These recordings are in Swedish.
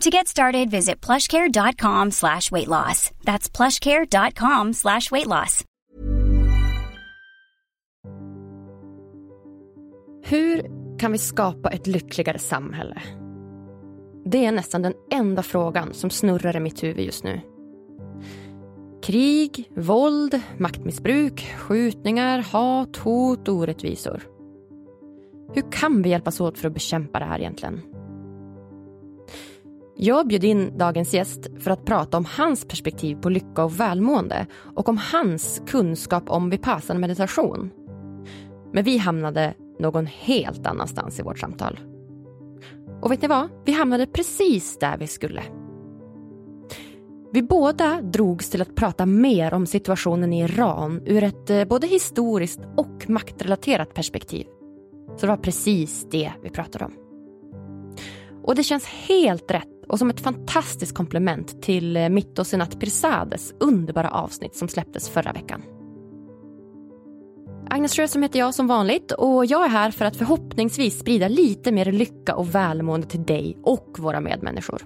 To get started, visit plushcare.com slash weight loss. That's plushcare.com slash weight loss. Hur kan vi skapa ett lyckligare samhälle? Det är nästan den enda frågan som snurrar i mitt huvud just nu. Krig, våld, maktmissbruk, skjutningar, hat, hot och orättvisor. Hur kan vi hjälpas åt för att bekämpa det här egentligen? Jag bjöd in dagens gäst för att prata om hans perspektiv på lycka och välmående och om hans kunskap om vipassana meditation. Men vi hamnade någon helt annanstans i vårt samtal. Och vet ni vad? Vi hamnade precis där vi skulle. Vi båda drogs till att prata mer om situationen i Iran ur ett eh, både historiskt och maktrelaterat perspektiv. Så det var precis det vi pratade om. Och det känns helt rätt och som ett fantastiskt komplement till eh, mitt och Senat Pirzades underbara avsnitt som släpptes förra veckan. Agnes Sjöström heter jag som vanligt och jag är här för att förhoppningsvis sprida lite mer lycka och välmående till dig och våra medmänniskor.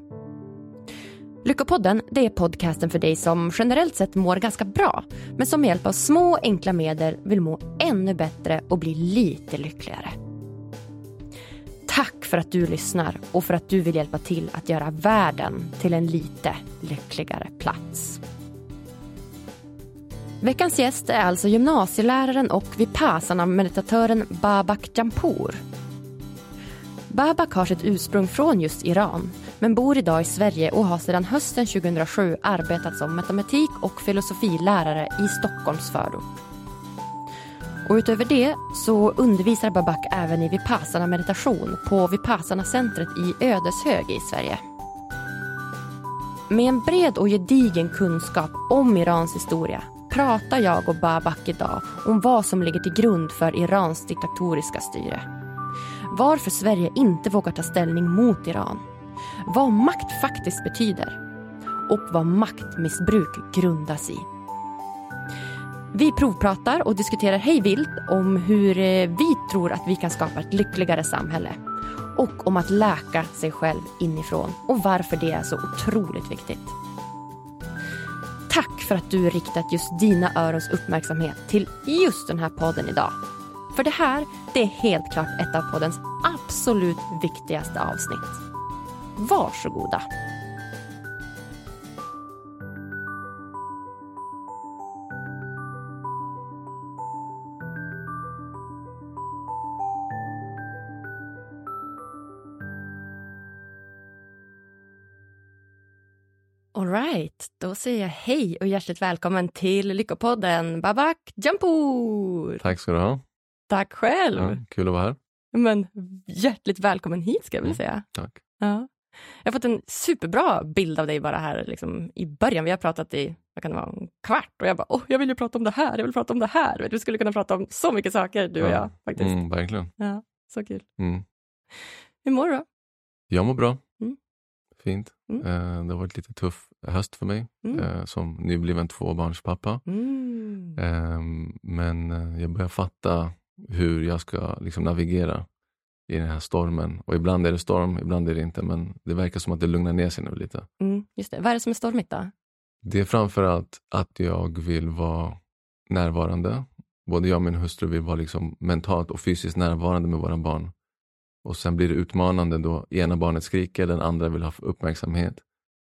Lyckopodden det är podcasten för dig som generellt sett mår ganska bra men som med hjälp av små enkla medel vill må ännu bättre och bli lite lyckligare. Tack för att du lyssnar och för att du vill hjälpa till att göra världen till en lite lyckligare plats. Veckans gäst är alltså gymnasieläraren och vipassana-meditatören Babak Jampour. Babak har sitt ursprung från just Iran men bor idag i Sverige och har sedan hösten 2007 arbetat som matematik och filosofilärare i Stockholms förort. Och utöver det så undervisar Babak även i vipassana meditation på Vipassana-centret i Ödeshög i Sverige. Med en bred och gedigen kunskap om Irans historia pratar jag och Babak idag om vad som ligger till grund för Irans diktatoriska styre. Varför Sverige inte vågar ta ställning mot Iran. Vad makt faktiskt betyder. Och vad maktmissbruk grundas i. Vi provpratar och diskuterar hej vilt om hur eh, vi tror att vi kan skapa ett lyckligare samhälle. Och om att läka sig själv inifrån och varför det är så otroligt viktigt. Tack för att du riktat just dina örons uppmärksamhet till just den här podden idag. För det här, det är helt klart ett av poddens absolut viktigaste avsnitt. Varsågoda. Alright, då säger jag hej och hjärtligt välkommen till Lyckopodden Babak Jampour. Tack ska du ha. Tack själv. Ja, kul att vara här. Men hjärtligt välkommen hit ska jag vilja Mm. säga. Tack. Ja. Jag har fått en superbra bild av dig bara här liksom, i början. Vi har pratat i, vad kan det vara, en kvart och jag bara, åh, jag vill ju prata om det här, jag vill prata om det här. Vi skulle kunna prata om så mycket saker, du och Ja. jag faktiskt. Mm, verkligen. Ja, så kul. Mm. Hur mår du då? Jag mår bra. Fint. Mm. Eh, det har varit lite tuff höst för mig Mm. eh, som nybliven tvåbarnspappa. Mm. Ehm, men eh, jag börjar fatta hur jag ska liksom navigera i den här stormen. Och ibland är det storm, ibland är det inte. Men det verkar som att det lugnar ner sig nu lite. Mm. Just det. Vad är det som är stormigt då? Det är framförallt att jag vill vara närvarande. Både jag och min hustru vill vara liksom mentalt och fysiskt närvarande med våra barn. Och sen blir det utmanande då ena barnet skriker, den andra vill ha uppmärksamhet.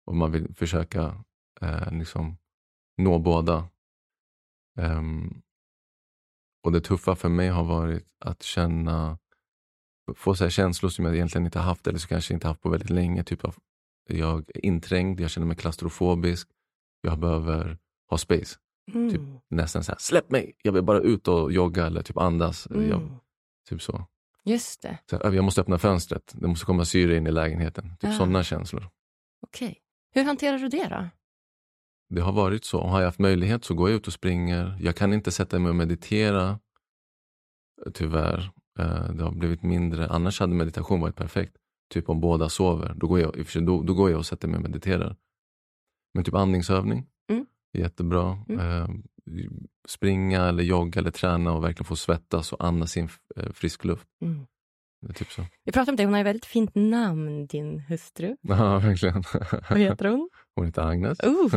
Och man vill försöka eh, liksom nå båda. Ehm, och det tuffa för mig har varit att känna, få så känslor som jag egentligen inte haft eller så kanske inte haft på väldigt länge. Typ av, jag är inträngd, jag känner mig klaustrofobisk, jag behöver ha space. Mm. Typ nästan så här, släpp mig, jag vill bara ut och jogga eller typ andas. Mm. Jag, typ så. Just det. så jag måste öppna fönstret, det måste komma syre in i lägenheten. Typ Ah. sådana känslor. Okej. Hur hanterar du det då? Det har varit så. Har jag haft möjlighet så går jag ut och springer. Jag kan inte sätta mig och meditera. Tyvärr. Eh, Det har blivit mindre. Annars hade meditation varit perfekt. Typ om båda sover. Då går jag, då, då går jag och sätter mig och mediterar. Men typ andningsövning. Mm. Jättebra. Mm. Springa eller jogga eller träna och verkligen få svettas och andas in eh, frisk luft. Mm. Typ så. Vi pratade om det, hon har ett väldigt fint namn, din hustru. Ja, verkligen. Vad heter hon? Hon heter Agnes. Oh.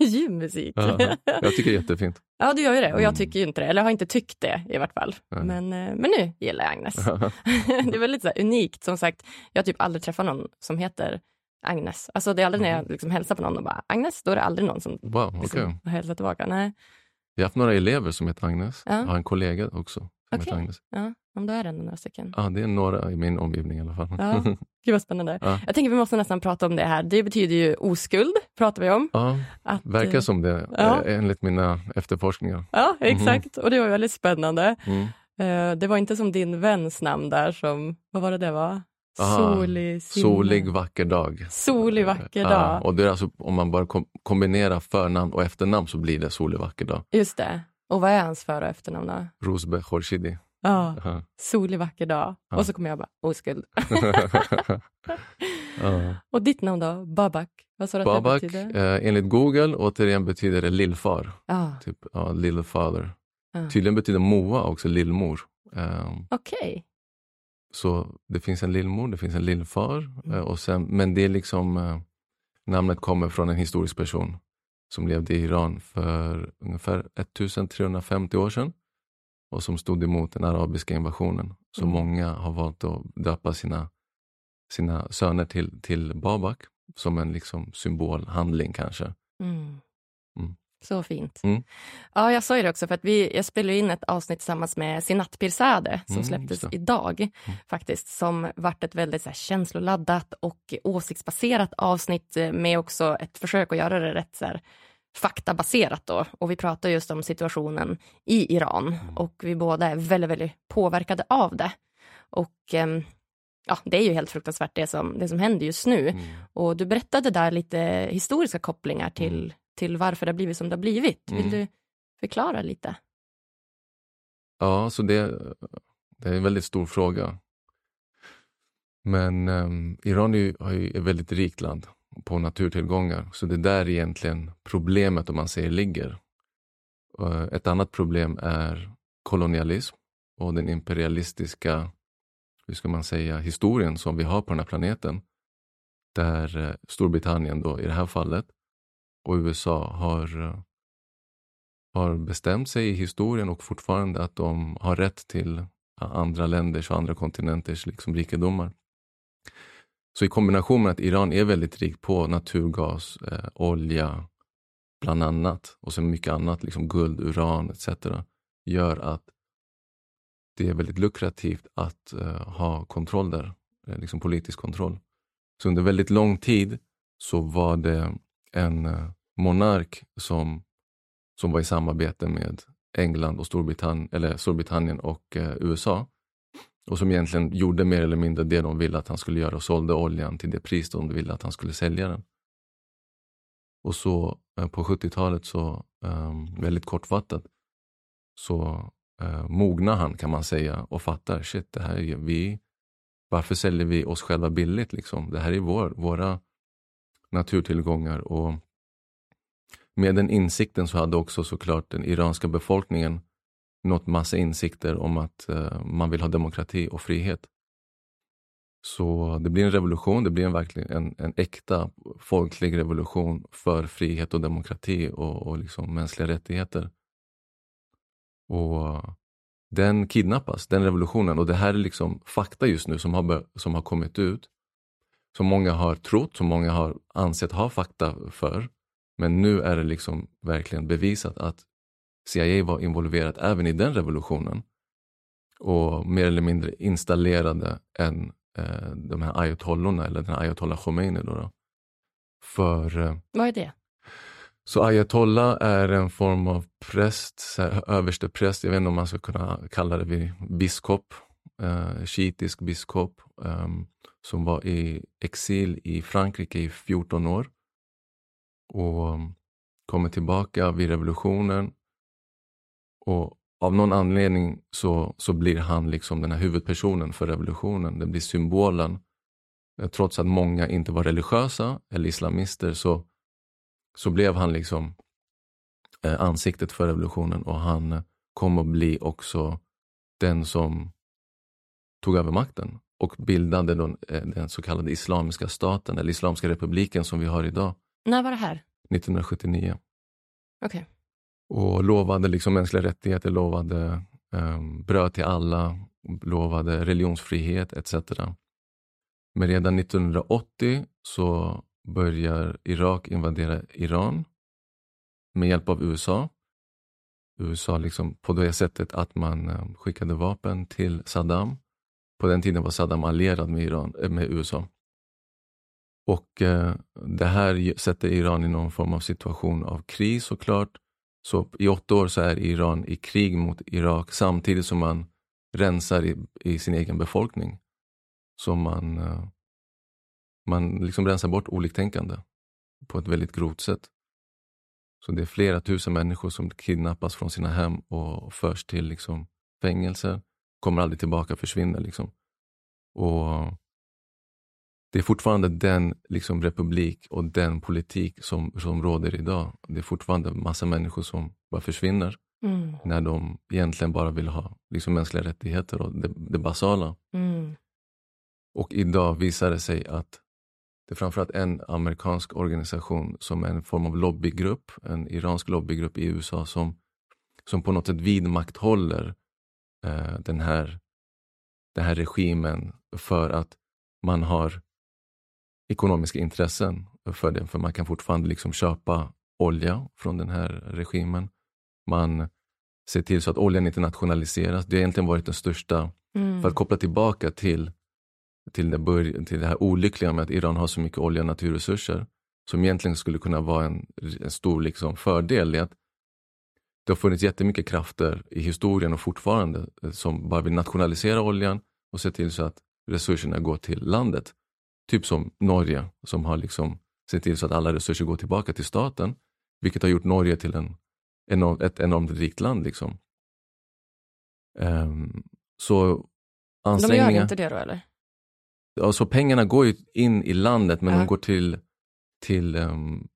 Ljudmusik. Ja, jag tycker det är jättefint. Ja, du gör ju det. Och jag Mm. tycker ju inte det. Eller har inte tyckt det i vart fall. Nej. Men, eh, men nu gillar jag Agnes. det är väldigt så unikt. Som sagt, jag har typ aldrig träffat någon som heter Agnes. Alltså det är aldrig när jag liksom hälsar på någon och bara Agnes, då är det aldrig någon som Wow, liksom, har hälsat tillbaka. Nej, Jag har haft några elever som heter Agnes. Ja. Jag har en kollega också som Okej. heter Agnes. ja, men då är det ändå några stycken. Ja, det är några i min omgivning i alla fall. Ja. Gud vad spännande. Ja. Jag tänker vi måste nästan prata om det här. Det betyder ju oskuld, pratar vi om. Ja, Att, verkar som det Ja. eh, enligt mina efterforskningar. Ja, exakt. Och det var väldigt spännande. Mm. Eh, Det var inte som din väns namn där som, vad var det det var? Aha. Solig. Solig, vacker dag. Solig, vacker Ja, dag. och det är alltså, om man bara kom, kombinerar förnamn och efternamn så blir det solig, vacker dag. Just det. Och vad är hans för och efternamn då? Rosbe Khorshidi. Ja, Ja. solig, vacker dag. Ja. Och så kommer jag bara, oskuld. ja. och ditt namn då? Babak? Vad sa du att Babak, det betyder? eh, enligt Google, återigen betyder det lillfar. Ja, Typ, ja, little father. Ja. Tydligen betyder Moa också lillmor. Um, okej. Så det finns en lillmor, det finns en lillfar. Mm. eh, Och sen, men det är liksom, eh, namnet kommer från en historisk person som levde i Iran för ungefär 1350 år sedan och som stod emot den arabiska invasionen. Så Mm. många har valt att döpa sina, sina söner till, till Babak som en liksom symbolhandling kanske. Mm. Mm. Så fint. Mm. Ja, jag sa ju det också, för att vi, jag spelade in ett avsnitt tillsammans med Sinat Pirzadeh som Mm, släpptes idag, faktiskt, som vart ett väldigt så här, känsloladdat och åsiktsbaserat avsnitt eh, med också ett försök att göra det rätt så här, faktabaserat då. Och vi pratar just om situationen i Iran Mm. och vi båda är väldigt, väldigt påverkade av det. Och ehm, ja, det är ju helt fruktansvärt det som, det som händer just nu. Mm. Och du berättade där lite historiska kopplingar till, till varför det har blivit som det har blivit. Vill Mm. du förklara lite? Ja, så det, det är en väldigt stor fråga. Men ehm, Iran är ju, ett väldigt rikt land på naturtillgångar. Så det är där egentligen problemet, om man säger, ligger. Eh, ett annat problem är kolonialism och den imperialistiska, hur ska man säga, historien som vi har på den här planeten. Där eh, Storbritannien då i det här fallet och USA har eh, har bestämt sig i historien och fortfarande att de har rätt till eh, andra länders och andra kontinenters liksom rikedomar. Så i kombination med att Iran är väldigt rikt på naturgas, eh, olja, bland annat, och så mycket annat, liksom guld, uran etc. gör att det är väldigt lukrativt att eh, ha kontroll där, eh, liksom politisk kontroll. Så under väldigt lång tid så var det en eh, monark som som var i samarbete med England och Storbritannien, eller Storbritannien och eh, USA. Och som egentligen gjorde mer eller mindre det de ville att han skulle göra och sålde oljan till det pris de ville att han skulle sälja den. Och så eh, på 70-talet, så eh, väldigt kortfattat, så eh, mognar han kan man säga och fattar, shit, det här är, vi, varför säljer vi oss själva billigt? Liksom? Det här är vår, våra naturtillgångar. Och med den insikten så hade också såklart den iranska befolkningen nått massa insikter om att eh, man vill ha demokrati och frihet. Så det blir en revolution, det blir en, verkligen en, en äkta folklig revolution för frihet och demokrati och, och liksom mänskliga rättigheter. Och den kidnappas, den revolutionen. Och det här är liksom fakta just nu som har, som har kommit ut. Som många har trott, som många har ansett ha fakta för. Men nu är det liksom verkligen bevisat att CIA var involverat även i den revolutionen. Och mer eller mindre installerade en, eh, de här ayatollorna, eller den här ayatollah Khomeini. Då, då för, eh, Vad är det? Så ayatollah är en form av präst, överste präst, jag vet inte om man ska kunna kalla det biskop, eh, shiitisk biskop, eh, som var i exil i Frankrike i 14 år och ehm, kommer tillbaka vid revolutionen. Och av någon anledning så, så blir han liksom den här huvudpersonen för revolutionen. Det blir symbolen. Eh, trots att många inte var religiösa eller islamister så så blev han liksom eh, ansiktet för revolutionen och han eh, kom att bli också den som tog över makten och bildade den, eh, den så kallade Islamiska staten, eller Islamiska republiken som vi har idag. När var det här? 1979. Okej. Okay. Och lovade liksom mänskliga rättigheter, lovade um, bröd till alla, lovade religionsfrihet etc. Men redan 1980 så börjar Irak invadera Iran med hjälp av USA. USA liksom på det sättet att man eh, skickade vapen till Saddam. På den tiden var Saddam allierad med, Iran, eh, med USA. Och eh, det här sätter Iran i någon form av situation av kris såklart. Så i åtta år så är Iran i krig mot Irak samtidigt som man rensar i, i sin egen befolkning. Så man eh, man liksom rensar bort oliktänkande på ett väldigt grovt sätt. Så det är flera tusen människor som kidnappas från sina hem och förs till liksom fängelser, kommer aldrig tillbaka, försvinner. Liksom. Och Det är fortfarande den liksom republik och den politik som, som råder idag. Det är fortfarande massa människor som bara försvinner mm. när de egentligen bara vill ha liksom mänskliga rättigheter och det, det basala. Mm. Och idag visar det sig att det är framförallt en amerikansk organisation som är en form av lobbygrupp, en iransk lobbygrupp i USA som, som på något sätt vidmakthåller den, här, den här regimen för att man har ekonomiska intressen för det. För man kan fortfarande liksom köpa olja från den här regimen. Man ser till så att oljan inte nationaliseras. Det har egentligen varit den största, mm. för att koppla tillbaka till till det, bör, till det här olyckliga med att Iran har så mycket olja och naturresurser som egentligen skulle kunna vara en, en stor liksom, fördel i att det har funnits jättemycket krafter i historien och fortfarande eh, som bara vill nationalisera oljan och se till så att resurserna går till landet. Typ som Norge som har liksom sett till så att alla resurser går tillbaka till staten, vilket har gjort Norge till en, enorm, ett enormt rikt land. Liksom. Um, så ansträngningar... De gör inte det då eller? alltså pengarna går ju in i landet men ja. de går till, till um,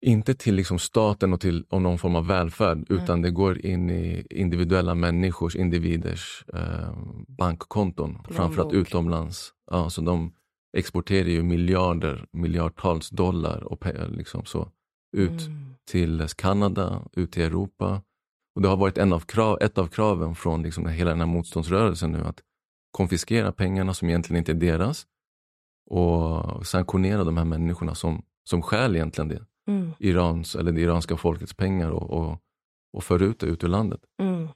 inte till liksom staten och till och någon form av välfärd mm. utan det går in i individuella människors, individers eh, bankkonton. Framförallt utomlands. Ja, så de exporterar ju miljarder, miljardtals dollar och liksom så, ut mm. till Kanada, ut till Europa. Och Det har varit en av krav, ett av kraven från liksom hela den här motståndsrörelsen nu att konfiskera pengarna som egentligen inte är deras och sanktionera de här människorna som, som stjäl egentligen det. Mm. Irans, eller det iranska folkets pengar och, och, och för ut det ut ur landet. Mm.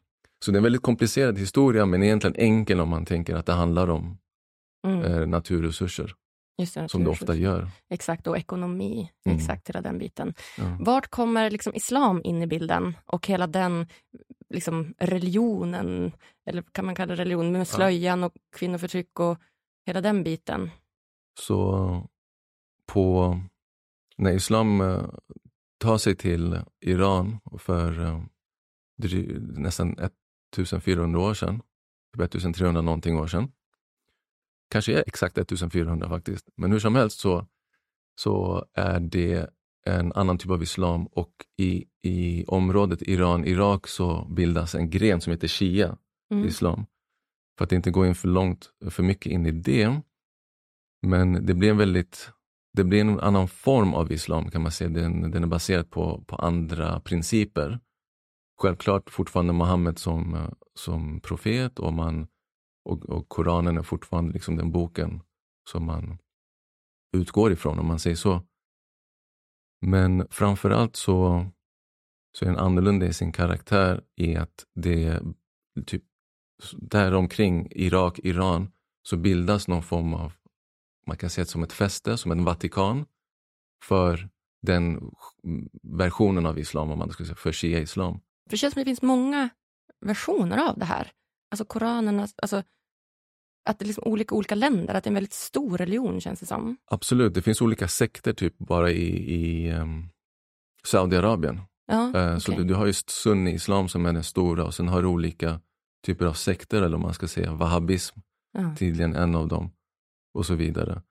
Så det är en väldigt komplicerad historia men egentligen enkel om man tänker att det handlar om mm. eh, naturresurser. Det, som det ofta gör. Exakt, och ekonomi. Mm. Exakt, hela den biten. Ja. Vart kommer liksom islam in i bilden och hela den liksom, religionen, eller kan man kalla det religion, med slöjan och kvinnoförtryck och hela den biten? Så på, när islam eh, tar sig till Iran för eh, nästan 1400 år sedan, 1300 typ någonting år sedan, kanske är exakt 1400 faktiskt. Men hur som helst så, så är det en annan typ av islam och i, i området Iran-Irak så bildas en gren som heter shia mm. islam. För att inte gå in för långt, för mycket in i det. Men det blir en väldigt det blir en annan form av islam kan man säga. Den, den är baserad på, på andra principer. Självklart fortfarande Muhammed som, som profet och, man, och, och Koranen är fortfarande liksom den boken som man utgår ifrån om man säger så. Men framförallt så, så är den annorlunda i sin karaktär i att det typ däromkring Irak, Iran så bildas någon form av, man kan säga som ett fäste, som en Vatikan för den versionen av islam, om man ska säga, för shia-islam. det känns som det finns många versioner av det här. Alltså Koranen, alltså att det är liksom olika, olika länder, att det är en väldigt stor religion känns det som. Absolut, det finns olika sekter typ bara i, i um, Saudiarabien. Ja, uh, okay. Så du, du har just sunni-islam som är den stora och sen har du olika typer av sekter, eller om man ska säga wahhabism, ja. tydligen en av dem och så vidare.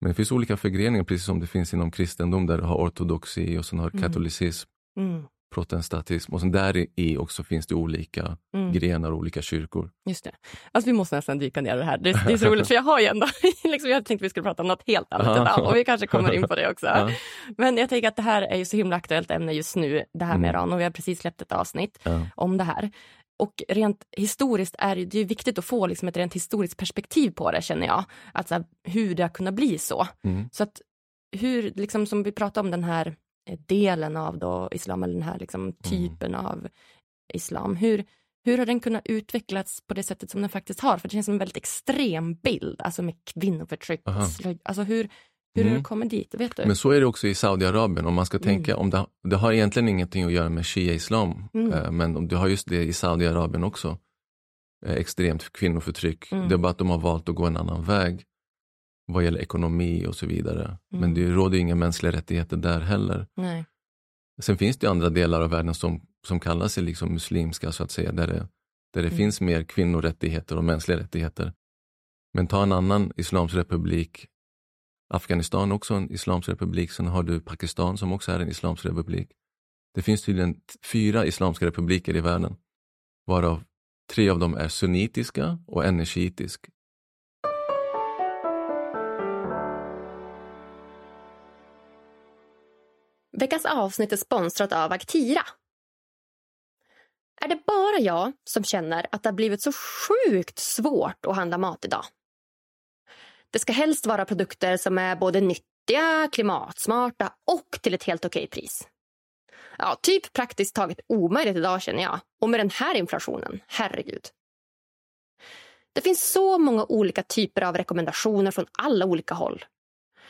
Men det finns olika förgreningar, precis som det finns inom kristendom där du har ortodoxi och sen har mm. katolicism. Mm protestantism och sen där i också finns det olika mm. grenar och olika kyrkor. Just det. Alltså vi måste nästan dyka ner i det här. Det, det är så roligt för jag har ju ändå, liksom, jag tänkte vi skulle prata om något helt annat idag och vi kanske kommer in på det också. Ja. Men jag tänker att det här är ju så himla aktuellt ämne just nu, det här med mm. Iran och vi har precis släppt ett avsnitt ja. om det här. Och rent historiskt är det, är viktigt att få liksom ett rent historiskt perspektiv på det känner jag. Att hur det har kunnat bli så. Mm. Så att hur, liksom som vi pratade om den här Eh, delen av då islam, eller den här liksom mm. typen mm. av islam. Hur, hur har den kunnat utvecklas på det sättet som den faktiskt har? För det känns som en väldigt extrem bild, alltså med kvinnoförtryck. Alltså hur, hur mm. det kommit dit? Vet du? Men så är det också i Saudiarabien. Om man ska tänka, mm. om det, det, har egentligen ingenting att göra med shia-islam, mm. eh, men du har just det i Saudiarabien också. Eh, extremt kvinnoförtryck. Mm. Det är bara att de har valt att gå en annan väg vad gäller ekonomi och så vidare. Mm. Men det råder inga mänskliga rättigheter där heller. Nej. Sen finns det andra delar av världen som, som kallar sig liksom muslimska, så att säga, där det, där det mm. finns mer kvinnorättigheter och mänskliga rättigheter. Men ta en annan islamsk republik, Afghanistan också en islamsk republik, sen har du Pakistan som också är en islamsk republik. Det finns tydligen fyra islamska republiker i världen, varav tre av dem är sunnitiska och en är shiitisk. Veckans avsnitt är sponsrat av Aktira. Är det bara jag som känner att det har blivit så sjukt svårt att handla mat idag? Det ska helst vara produkter som är både nyttiga, klimatsmarta och till ett helt okej pris. Ja, typ praktiskt taget omöjligt idag känner jag. Och med den här inflationen, herregud. Det finns så många olika typer av rekommendationer från alla olika håll.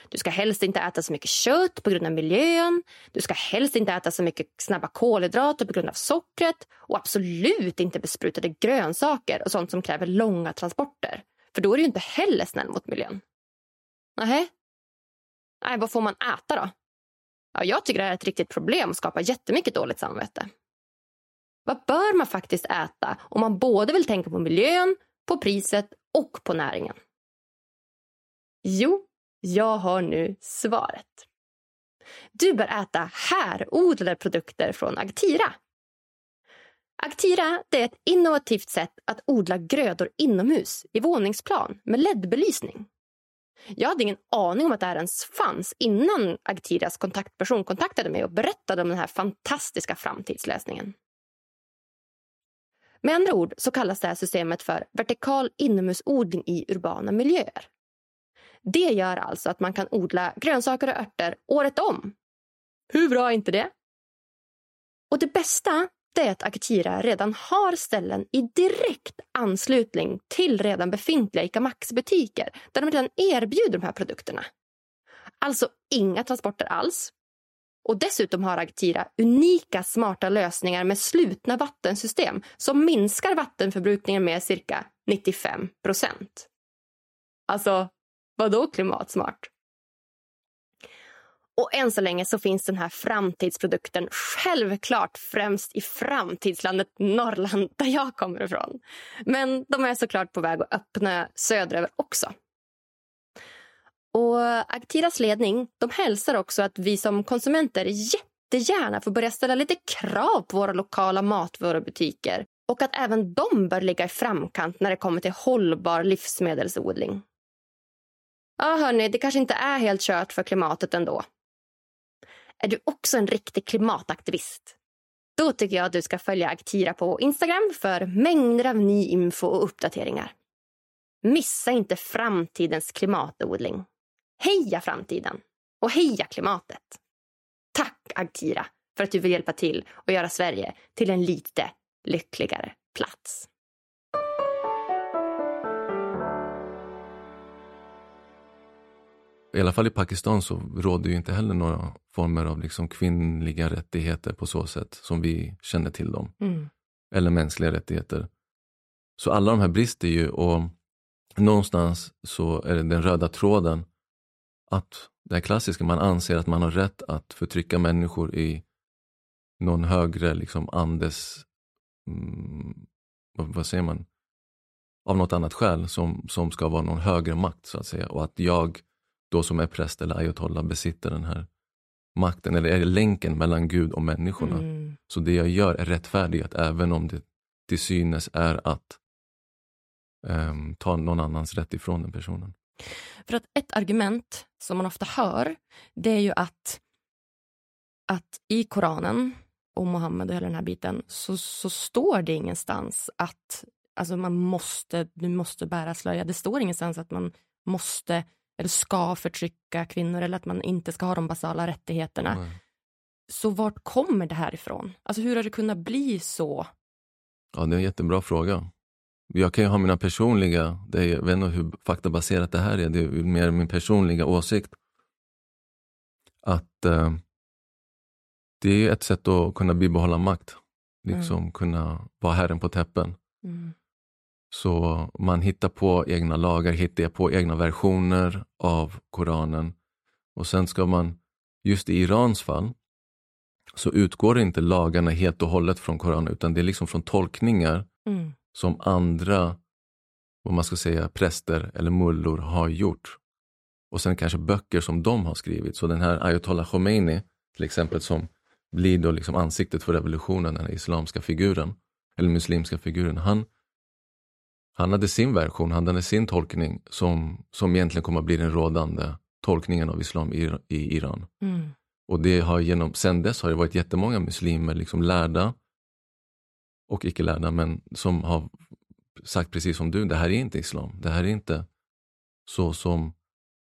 Du ska helst inte äta så mycket kött på grund av miljön. Du ska helst inte äta så mycket snabba kolhydrater på grund av sockret. Och absolut inte besprutade grönsaker och sånt som kräver långa transporter. För då är du inte heller snäll mot miljön. Nähä? Nej, vad får man äta då? Ja, jag tycker det är ett riktigt problem och skapar jättemycket dåligt samvete. Vad bör man faktiskt äta om man både vill tänka på miljön, på priset och på näringen? Jo, jag har nu svaret. Du bör äta härodlade produkter från Agtira. Agtira är ett innovativt sätt att odla grödor inomhus i våningsplan med LED-belysning. Jag hade ingen aning om att det här ens fanns innan Aktiras kontaktperson kontaktade mig och berättade om den här fantastiska framtidslösningen. Med andra ord så kallas det här systemet för vertikal inomhusodling i urbana miljöer. Det gör alltså att man kan odla grönsaker och örter året om. Hur bra är inte det? Och det bästa är att Akitira redan har ställen i direkt anslutning till redan befintliga ICA Maxi-butiker där de redan erbjuder de här produkterna. Alltså inga transporter alls. Och dessutom har Agtira unika smarta lösningar med slutna vattensystem som minskar vattenförbrukningen med cirka 95 procent. Alltså, Vadå klimatsmart? Och än så länge så finns den här framtidsprodukten självklart främst i framtidslandet Norrland där jag kommer ifrån. Men de är såklart på väg att öppna söderöver också. Och Actiras ledning de hälsar också att vi som konsumenter jättegärna får börja ställa lite krav på våra lokala matvarubutiker och att även de bör ligga i framkant när det kommer till hållbar livsmedelsodling. Ja, hörni, det kanske inte är helt kört för klimatet ändå. Är du också en riktig klimataktivist? Då tycker jag att du ska följa Aktira på Instagram för mängder av ny info och uppdateringar. Missa inte framtidens klimatodling. Heja framtiden! Och heja klimatet! Tack Agtira för att du vill hjälpa till och göra Sverige till en lite lyckligare plats. I alla fall i Pakistan så råder ju inte heller några former av liksom kvinnliga rättigheter på så sätt som vi känner till dem. Mm. Eller mänskliga rättigheter. Så alla de här brister ju och någonstans så är det den röda tråden att det här klassiska, man anser att man har rätt att förtrycka människor i någon högre liksom andes, mm, vad, säger man, av något annat skäl som, som ska vara någon högre makt så att säga. Och att jag då som är präst eller ayatollah besitter den här makten, eller är länken mellan Gud och människorna. Mm. Så det jag gör är rättfärdigt även om det till synes är att um, ta någon annans rätt ifrån den personen. För att ett argument som man ofta hör, det är ju att, att i Koranen och Mohammed och hela den här biten så, så står det ingenstans att alltså man måste, du måste bära slöja. Det står ingenstans att man måste eller ska förtrycka kvinnor eller att man inte ska ha de basala rättigheterna. Nej. Så vart kommer det här ifrån? Alltså hur har det kunnat bli så? Ja, det är en jättebra fråga. Jag kan ju ha mina personliga, det är, jag vet inte hur faktabaserat det här är, det är mer min personliga åsikt. Att eh, det är ett sätt att kunna bibehålla makt. Liksom kunna vara herren på täppen. Mm. Så man hittar på egna lagar, hittar på egna versioner av Koranen. Och sen ska man, just i Irans fall, så utgår inte lagarna helt och hållet från Koranen, utan det är liksom från tolkningar Mm. som andra, vad man ska säga, präster eller mullor har gjort. Och sen kanske böcker som de har skrivit. Så den här ayatollah Khomeini, till exempel, som blir då liksom ansiktet för revolutionen, den här islamska figuren, eller muslimska figuren, han, han hade sin version, han hade sin tolkning som, som egentligen kommer att bli den rådande tolkningen av islam i, i Iran. Mm. Och det har genom, sen dess har det varit jättemånga muslimer, liksom lärda och icke lärda, men som har sagt precis som du, det här är inte islam. Det här är inte så som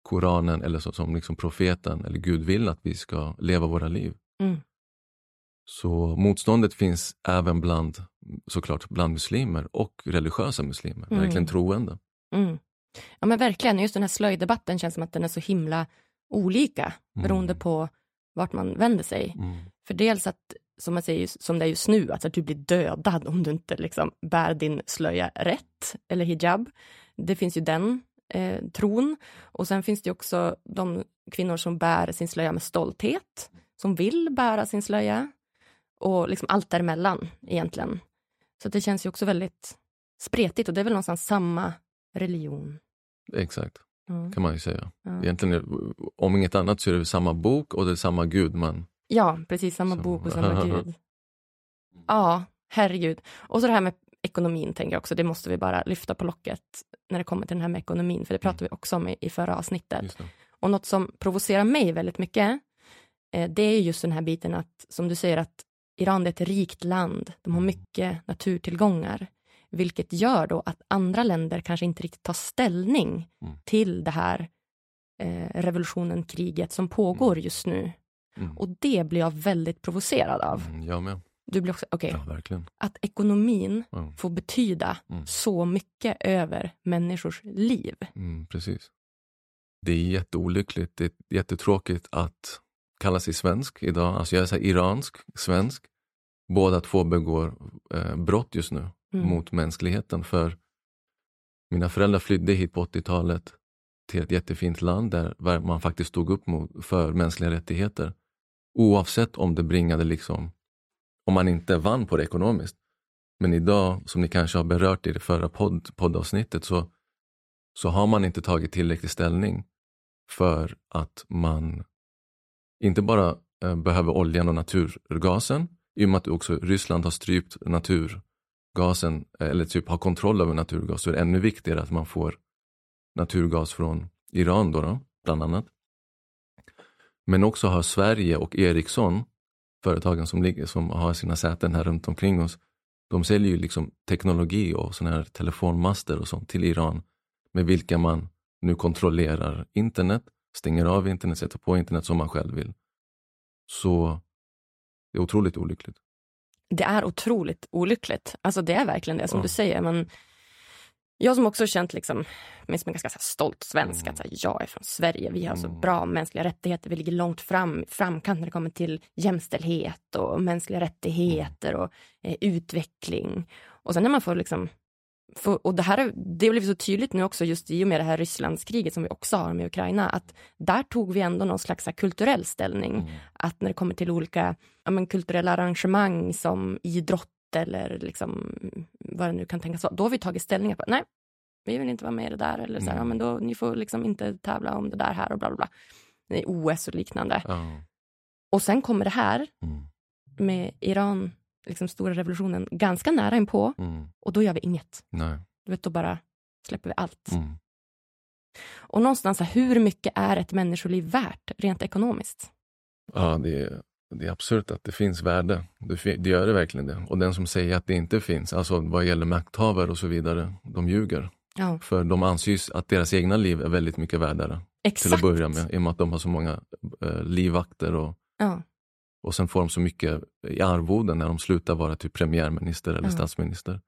Koranen eller så som liksom profeten eller Gud vill att vi ska leva våra liv. Mm. Så motståndet finns även bland, såklart, bland muslimer och religiösa muslimer, Mm. verkligen troende. Mm. Ja men verkligen, just den här slöjdebatten känns som att den är så himla olika beroende Mm. på vart man vänder sig. Mm. För dels att, som, man säger, som det är just nu, alltså att du blir dödad om du inte liksom bär din slöja rätt, eller hijab. Det finns ju den eh, tron. Och sen finns det också de kvinnor som bär sin slöja med stolthet, som vill bära sin slöja. Och liksom allt däremellan egentligen. Så det känns ju också väldigt spretigt och det är väl någonstans samma religion. Exakt, Ja. kan man ju säga. Ja. Egentligen, är- om inget annat så är det samma bok och det är samma Gud man Ja, precis. Samma Så- bok och samma gud. Ja, herregud. Och så det här med ekonomin, tänker jag också. Det måste vi bara lyfta på locket när det kommer till den här med ekonomin, för det pratade vi också om i, i förra avsnittet. Och något som provocerar mig väldigt mycket, eh, det är just den här biten att, som du säger, att Iran är ett rikt land. De har mycket naturtillgångar, vilket gör då att andra länder kanske inte riktigt tar ställning Mm. till det här eh, revolutionen, kriget som pågår just nu. Mm. Och det blir jag väldigt provocerad av. Mm, jag med. Du blir också, okej, Ja, verkligen. att ekonomin Ja. får betyda Mm. så mycket över människors liv. Mm, precis. Det är jätteolyckligt, det är jättetråkigt att kalla sig svensk idag. Alltså jag är så iransk, svensk. Båda två begår eh, brott just nu Mm. mot mänskligheten. För mina föräldrar flydde hit på 80-talet till ett jättefint land där man faktiskt stod upp mot, för mänskliga rättigheter. Oavsett om det bringade liksom, om man inte vann på det ekonomiskt. Men idag, som ni kanske har berört i det förra podd, poddavsnittet, så, så har man inte tagit tillräcklig ställning för att man inte bara eh, behöver oljan och naturgasen, i och med att också Ryssland har strypt naturgasen, eller typ har kontroll över naturgas, så är det ännu viktigare att man får naturgas från Iran då, då bland annat. Men också har Sverige och Ericsson, företagen som, ligger, som har sina säten här runt omkring oss, de säljer ju liksom teknologi och sådana här telefonmaster och sånt till Iran med vilka man nu kontrollerar internet, stänger av internet, sätter på internet som man själv vill. Så det är otroligt olyckligt. Det är otroligt olyckligt. Alltså det är verkligen det som ja. du säger. Man, jag som också känt liksom, mig som en ganska stolt svensk, mm. att jag är från Sverige, vi har så mm. bra mänskliga rättigheter, vi ligger långt fram, framkant när det kommer till jämställdhet och mänskliga rättigheter och eh, utveckling. Och sen när man får liksom för, och det här det har blivit så tydligt nu också just i och med det här Rysslandskriget som vi också har med Ukraina, att där tog vi ändå någon slags kulturell ställning. Mm. Att när det kommer till olika ja, men, kulturella arrangemang som idrott eller liksom, vad det nu kan tänkas vara, då har vi tagit ställning på, nej, vi vill inte vara med i det där, eller så här, mm. ja, men då, ni får liksom inte tävla om det där här och bla bla bla. OS och liknande. Oh. Och sen kommer det här mm. med Iran liksom stora revolutionen ganska nära inpå mm. och då gör vi inget. Nej. Du vet, då bara släpper vi allt. Mm. Och någonstans, hur mycket är ett människoliv värt rent ekonomiskt? Ja, det är, det är absurt att det finns värde. Det, det, gör det verkligen det. Och den som säger att det inte finns, alltså vad gäller makthavare och så vidare, de ljuger. Ja. För de anses att deras egna liv är väldigt mycket värdare. Exakt. Till att börja med, i och med att de har så många eh, livvakter och ja. Och sen får de så mycket i arvoden när de slutar vara typ premiärminister eller mm. statsminister.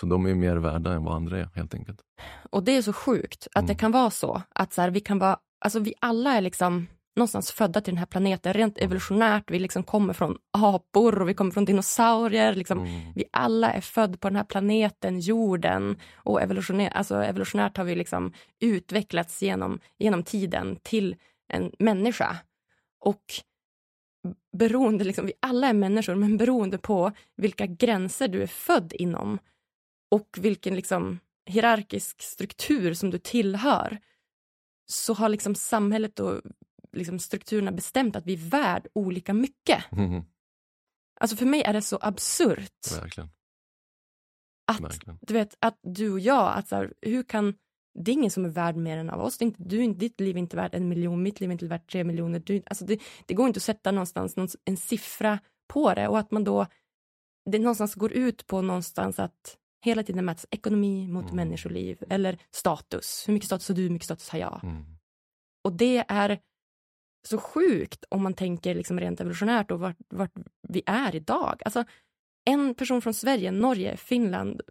Så de är mer värda än vad andra är helt enkelt. Och det är så sjukt att mm. det kan vara så att så här, vi kan vara, alltså vi alla är liksom någonstans födda till den här planeten rent mm. evolutionärt. Vi liksom kommer från apor och vi kommer från dinosaurier. Liksom. Mm. Vi alla är födda på den här planeten, jorden. Och evolutionär, alltså evolutionärt har vi liksom utvecklats genom, genom tiden till en människa. Och beroende, liksom, vi alla är människor, men beroende på vilka gränser du är född inom och vilken liksom, hierarkisk struktur som du tillhör så har liksom samhället och liksom, strukturerna bestämt att vi är värd olika mycket. Mm. Alltså för mig är det så absurt. Verkligen. Att, Verkligen. Du vet, att du och jag, att så här, hur kan det är ingen som är värd mer än av oss. Det är inte, du, ditt liv är inte värt en miljon, mitt liv är inte värt tre miljoner. Du, alltså det, det går inte att sätta någonstans någon, en siffra på det och att man då det någonstans går ut på någonstans att hela tiden mäts ekonomi mot mm. människoliv eller status. Hur mycket status har du, hur mycket status har jag? Mm. Och det är så sjukt om man tänker liksom rent evolutionärt och vart, vart vi är idag. Alltså, en person från Sverige, Norge, Finland,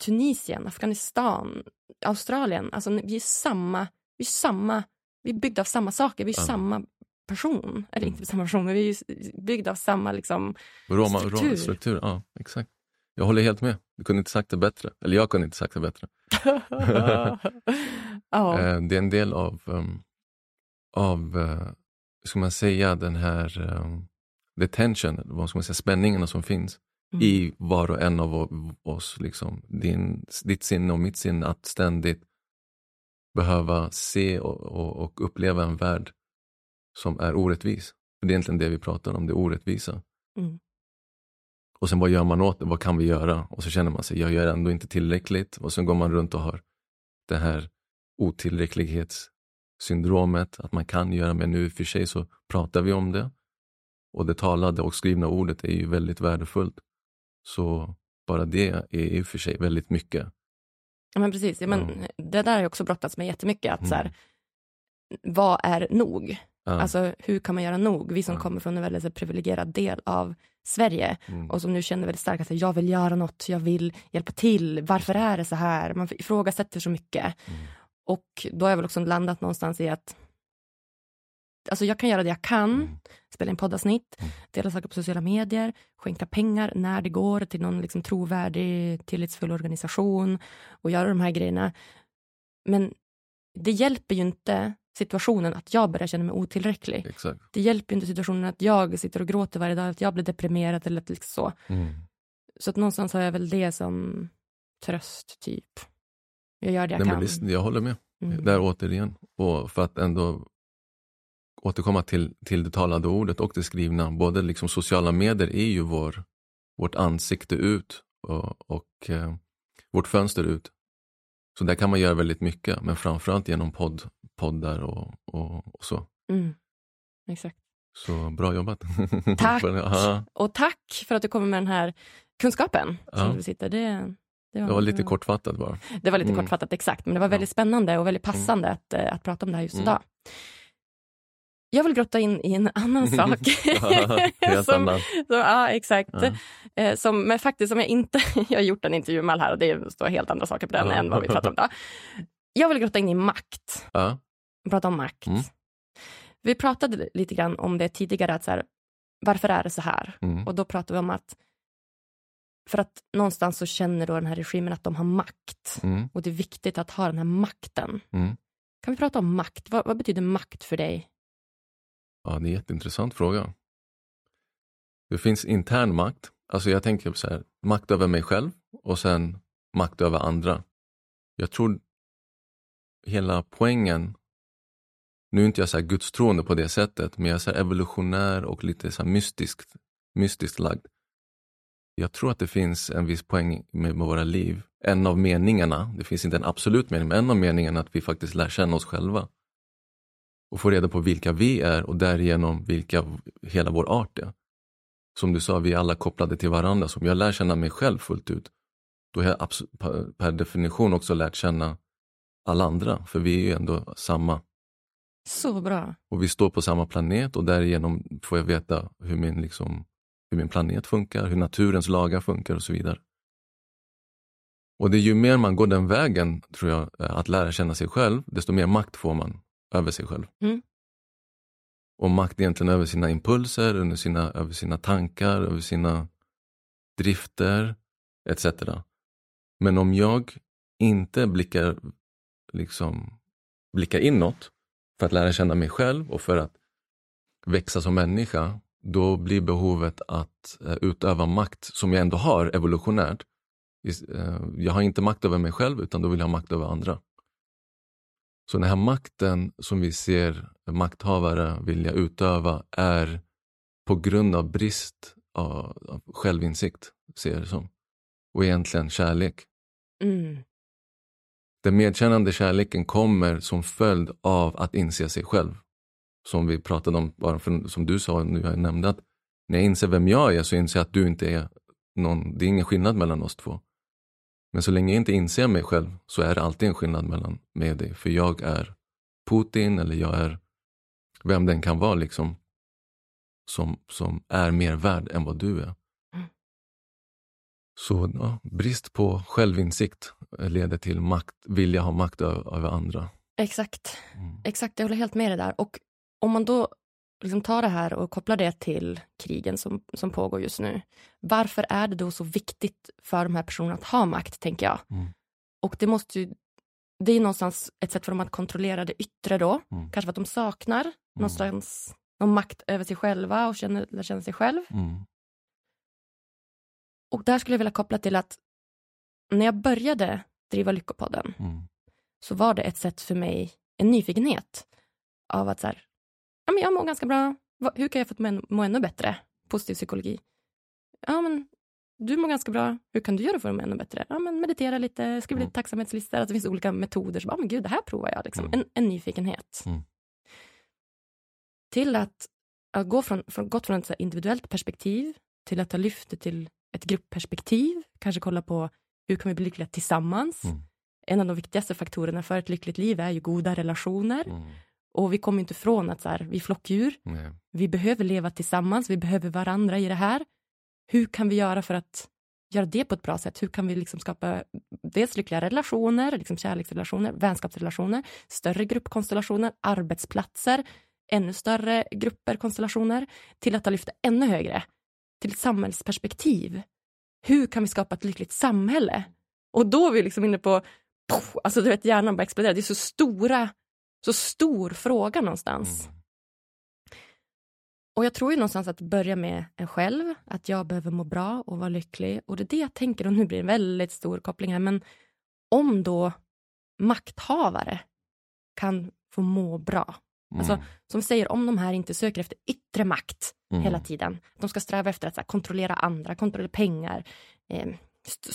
Tunisien, Afghanistan, Australien. Alltså vi är samma, vi är samma, vi är byggda av samma saker, vi är mm. samma person. Eller inte samma person, men vi är byggda av samma liksom, Roma, struktur. Roma, struktur. Ja, exakt. Jag håller helt med. Du kunde inte sagt det bättre. Eller jag kunde inte sagt det bättre. Eh, det är en del av, um, av uh, ska man säga, den här the tension, vad ska man säga, spänningarna som finns mm. i var och en av oss. Liksom. Din, ditt sinne och mitt sinne att ständigt behöva se och, och, och, uppleva en värld som är orättvis. det är egentligen det vi pratar om, det orättvisa. Mm. Och sen vad gör man åt det? Vad kan vi göra? Och så känner man sig, jag gör ändå inte tillräckligt. Och sen går man runt och har det här otillräcklighetssyndromet, att man kan göra, men nu för sig så pratar vi om det. Och det talade och skrivna ordet är ju väldigt värdefullt. Så bara det är i och för sig väldigt mycket. Ja, men precis. Ja, men mm. Det där har jag också brottats med jättemycket. Att, mm. så här, vad är nog? Ja. Alltså hur kan man göra nog? Vi som kommer från en väldigt privilegierad del av Sverige mm. och som nu känner väldigt starkt att jag vill göra något, jag vill hjälpa till. Varför är det så här? Man ifrågasätter så mycket. Mm. Och då har jag väl också landat någonstans i att alltså jag kan göra det jag kan, mm. spela in poddavsnitt, mm. dela saker på sociala medier, skänka pengar när det går till någon liksom trovärdig, tillitsfull organisation och göra de här grejerna. Men det hjälper ju inte situationen att jag börjar känna mig otillräcklig. Exakt. Det hjälper inte situationen att jag sitter och gråter varje dag, att jag blir deprimerad eller liksom så. Mm. Så att någonstans har jag väl det som tröst, typ. Jag gör det jag Nej, kan. Men jag håller med. Mm. Där återigen. Och för att ändå återkomma till, till det talade ordet och det skrivna. Både liksom sociala medier är ju vår, vårt ansikte ut och, och eh, vårt fönster ut. Så där kan man göra väldigt mycket, men framförallt genom podd, poddar och, och, och så. Mm. Exakt. Så bra jobbat. Tack! ja, Och tack för att du kommer med den här kunskapen som Ja. du sitter. Det, det, det var lite kortfattat bara. Det var lite Mm. kortfattat, exakt. Men det var väldigt spännande och väldigt passande att, eh, att prata om det här just Mm. idag. Jag vill grotta in i en annan sak. Som, annat. som, ja, exakt. Ja. Eh, som, men faktiskt, som jag inte... jag har gjort en intervju med här och det står helt andra saker på den Ja. än vad vi pratar om idag. Jag vill grotta in i makt. Ja. Prata om makt. Mm. Vi pratade lite grann om det tidigare, att så här, varför är det så här? Mm. Och då pratade vi om att för att någonstans så känner då den här regimen att de har makt. Mm. Och det är viktigt att ha den här makten. Mm. Kan vi prata om makt? Vad, vad betyder makt för dig? Ja, det är en jätteintressant fråga. Det finns intern makt. Alltså jag tänker så här, makt över mig själv och sen makt över andra. Jag tror hela poängen, nu är inte jag så här gudstroende på det sättet, men jag är så här evolutionär och lite så här mystiskt, mystiskt lagd. Jag tror att det finns en viss poäng med, med våra liv. En av meningarna, det finns inte en absolut mening, men en av meningarna är att vi faktiskt lär känna oss själva och få reda på vilka vi är och därigenom vilka hela vår art är. Som du sa, vi är alla kopplade till varandra. Så om jag lär känna mig själv fullt ut, då har jag per definition också lärt känna alla andra, för vi är ju ändå samma. Så bra. Och vi står på samma planet och därigenom får jag veta hur min, liksom, hur min planet funkar, hur naturens lagar funkar och så vidare. Och det är ju mer man går den vägen, tror jag, eh, att lära känna sig själv, desto mer makt får man över sig själv. Mm. Och makt egentligen över sina impulser, över sina, över sina tankar, över sina drifter, etc. Men om jag inte blickar, liksom, blickar inåt för att lära känna mig själv och för att växa som människa, då blir behovet att eh, utöva makt, som jag ändå har evolutionärt. Eh, Jag har inte makt över mig själv, utan då vill jag ha makt över andra. Så den här makten som vi ser makthavare vilja utöva är på grund av brist av, självinsikt, ser jag det som. Och egentligen kärlek. Mm. Den medkännande kärleken kommer som följd av att inse sig själv. Som vi pratade om, bara för, som du sa nu, jag nämnde att när jag inser vem jag är så inser jag att du inte är någon, det är ingen skillnad mellan oss två. Men så länge jag inte inser mig själv så är det alltid en skillnad mellan mig och dig. För jag är Putin eller jag är vem den kan vara liksom. Som, som är mer värd än vad du är. Mm. Så ja, brist på självinsikt leder till makt, vilja ha makt över andra. Exakt. Mm. Exakt, jag håller helt med dig där. Och om man då liksom tar det här och kopplar det till krigen som, som pågår just nu. Varför är det då så viktigt för de här personerna att ha makt, tänker jag? Mm. Och det måste ju, det är någonstans ett sätt för dem att kontrollera det yttre då. Mm. Kanske för att de saknar någonstans någon makt över sig själva och känner, känna sig själv. Mm. Och där skulle jag vilja koppla till att när jag började driva Lyckopodden Mm. så var det ett sätt för mig, en nyfikenhet av att så här, ja, men jag mår ganska bra, hur kan jag få må, må ännu bättre? Positiv psykologi. Ja, men du mår ganska bra, hur kan du göra för att må ännu bättre? Ja, men meditera lite, skriva Mm. lite tacksamhetslistor, alltså, det finns olika metoder. Så bara, men gud, det här provar jag. Liksom. Mm. En, en nyfikenhet. Mm. Till att, att gå från, från, gått från ett individuellt perspektiv till att ha lyft det till ett gruppperspektiv. Kanske kolla på hur kan vi bli lyckliga tillsammans? Mm. En av de viktigaste faktorerna för ett lyckligt liv är ju goda relationer. Och vi kommer inte ifrån att så här, vi är flockdjur. Nej. Vi behöver leva tillsammans. Vi behöver varandra i det här. Hur kan vi göra för att göra det på ett bra sätt? Hur kan vi liksom skapa dels lyckliga relationer, liksom kärleksrelationer, vänskapsrelationer, större gruppkonstellationer, arbetsplatser, ännu större grupper, konstellationer, till att ha lyft det ännu högre, till ett samhällsperspektiv. Hur kan vi skapa ett lyckligt samhälle? Och då är vi liksom inne på, poff, alltså du vet hjärnan bara exploderar. Det är så stora, så stor fråga någonstans. Mm. Och jag tror ju någonstans att börja med en själv, att jag behöver må bra och vara lycklig. Och det är det jag tänker, och nu blir det en väldigt stor koppling här, men om då makthavare kan få må bra. Mm. Alltså, som säger, om de här inte söker efter yttre makt Mm. hela tiden. De ska sträva efter att här, kontrollera andra, kontrollera pengar, eh,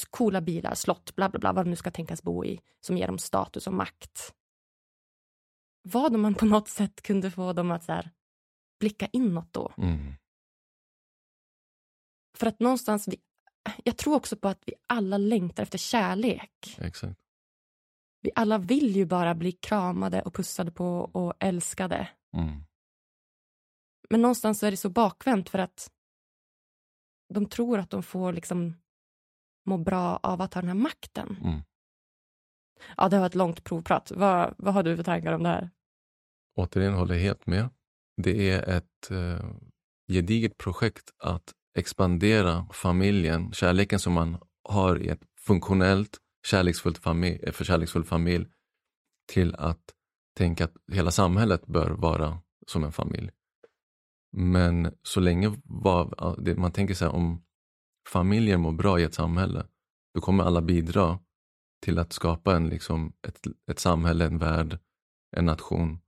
coola bilar, slott, bla bla bla, vad de nu ska tänkas bo i, som ger dem status och makt. Vad om man på något sätt kunde få dem att så här, blicka inåt då? Mm. För att någonstans, vi, jag tror också på att vi alla längtar efter kärlek. Exakt. Vi alla vill ju bara bli kramade och pussade på och älskade. Mm. Men någonstans är det så bakvänt för att de tror att de får liksom må bra av att ha den här makten. Mm. Ja, det var ett långt provprat. Vad, vad har du för tankar om det här? Återigen håller jag helt med. Det är ett eh, gediget projekt att expandera familjen, kärleken som man har i ett funktionellt, kärleksfullt familj, eh, för kärleksfull familj till att tänka att hela samhället bör vara som en familj. Men så länge var, man tänker sig om familjer mår bra i ett samhälle, då kommer alla bidra till att skapa en, liksom, ett, ett samhälle, en värld, en nation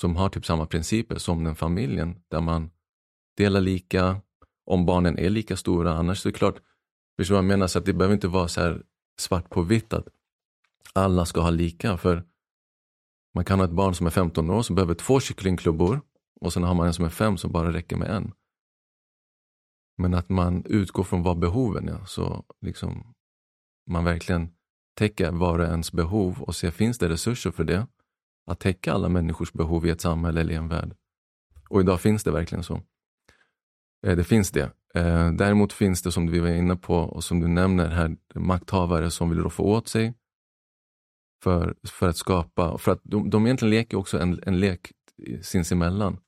som har typ samma principer som den familjen där man delar lika, om barnen är lika stora. Annars är det klart, förstår du vad jag menar? Så att det behöver inte vara så här svart på vitt att alla ska ha lika. För man kan ha ett barn som är 15 år som behöver två kycklingklubbor och sen har man en som är fem som bara räcker med en. Men att man utgår från vad behoven är. Så liksom man verkligen täcker var och ens behov och se finns det resurser för det. Att täcka alla människors behov i ett samhälle eller i en värld. Och idag finns det verkligen så. Eh, det finns det. Eh, däremot finns det som vi var inne på och som du nämner här, makthavare som vill roffa åt sig för, för att skapa, för att de, de egentligen leker också en, en lek sinsemellan.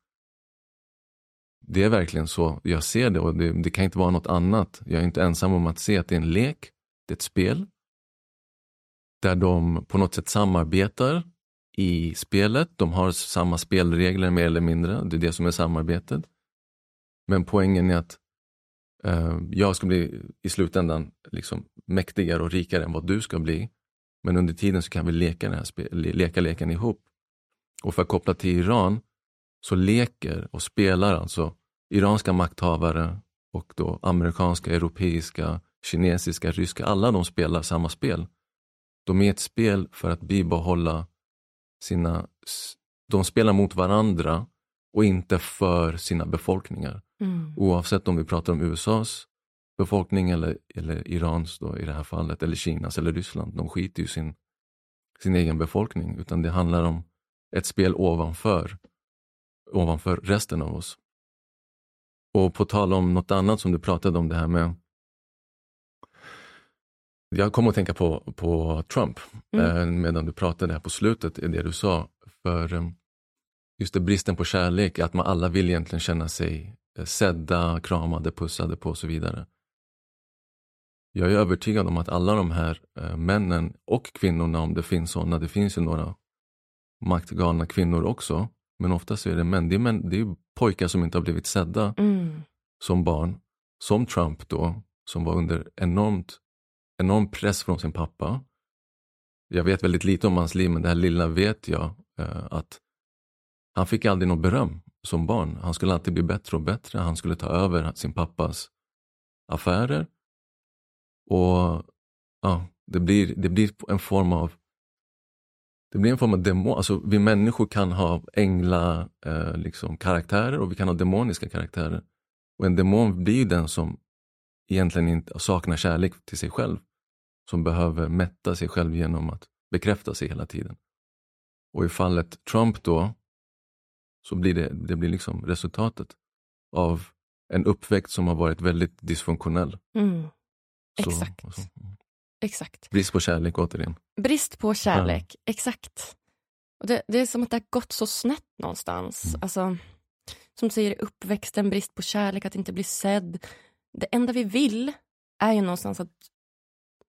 Det är verkligen så jag ser det och det, det kan inte vara något annat. Jag är inte ensam om att se att det är en lek, det är ett spel. Där de på något sätt samarbetar i spelet. De har samma spelregler mer eller mindre. Det är det som är samarbetet. Men poängen är att eh, jag ska bli i slutändan liksom mäktigare och rikare än vad du ska bli. Men under tiden så kan vi leka, den här spe- leka leken ihop. Och för att koppla till Iran så leker och spelar alltså iranska makthavare och då amerikanska, europeiska, kinesiska, ryska. Alla de spelar samma spel. De är ett spel för att bibehålla sina... De spelar mot varandra och inte för sina befolkningar. Mm. Oavsett om vi pratar om USAs befolkning eller, eller Irans då i det här fallet, eller Kinas eller Ryssland. De skiter ju sin, sin egen befolkning, utan det handlar om ett spel ovanför, ovanför resten av oss. Och på tal om något annat som du pratade om, det här med jag kommer att tänka på, på Trump Mm. eh, medan du pratade här på slutet, i det du sa. För eh, just det bristen på kärlek, att man alla vill egentligen känna sig eh, sedda, kramade, pussade på och så vidare. Jag är övertygad om att alla de här männen och kvinnorna, om det finns sådana, det finns ju några maktgalna kvinnor också, men oftast är det män. Det är, män, det är pojkar som inte har blivit sedda Mm. som barn, som Trump då, som var under enormt, enorm press från sin pappa. Jag vet väldigt lite om hans liv, men det här lilla vet jag eh, att han fick aldrig något beröm som barn. Han skulle alltid bli bättre och bättre. Han skulle ta över sin pappas affärer. Och ja, det blir, det blir en form av det blir en form av demon. Alltså, vi människor kan ha ängla eh, liksom, karaktärer och vi kan ha demoniska karaktärer. Och en demon blir ju den som egentligen inte saknar kärlek till sig själv. Som behöver mätta sig själv genom att bekräfta sig hela tiden. Och i fallet Trump då, så blir det, det blir liksom resultatet av en uppväxt som har varit väldigt dysfunktionell. Mm. Så, Exakt. så, Exakt. brist på kärlek återigen. Brist på kärlek, exakt. Och det, det är som att det har gått så snett någonstans. Mm. Alltså, som säger, uppväxten, brist på kärlek, att inte bli sedd. Det enda vi vill är ju någonstans att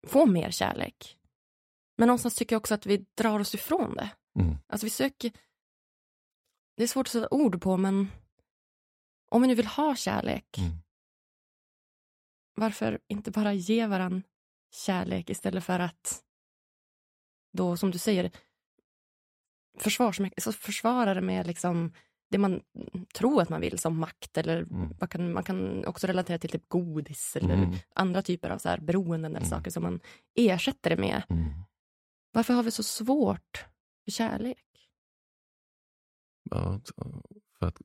få mer kärlek. Men någonstans tycker jag också att vi drar oss ifrån det. Mm. Alltså vi söker... Det är svårt att sätta ord på, men om vi nu vill ha kärlek, Mm. varför inte bara ge varann kärlek istället för att då, som du säger, försvars, försvara det med liksom det man tror att man vill som makt eller Mm. man, kan, man kan också relatera till typ godis eller Mm. andra typer av så här beroenden eller Mm. saker som man ersätter det med. Mm. Varför har vi så svårt för kärlek? Ja, för att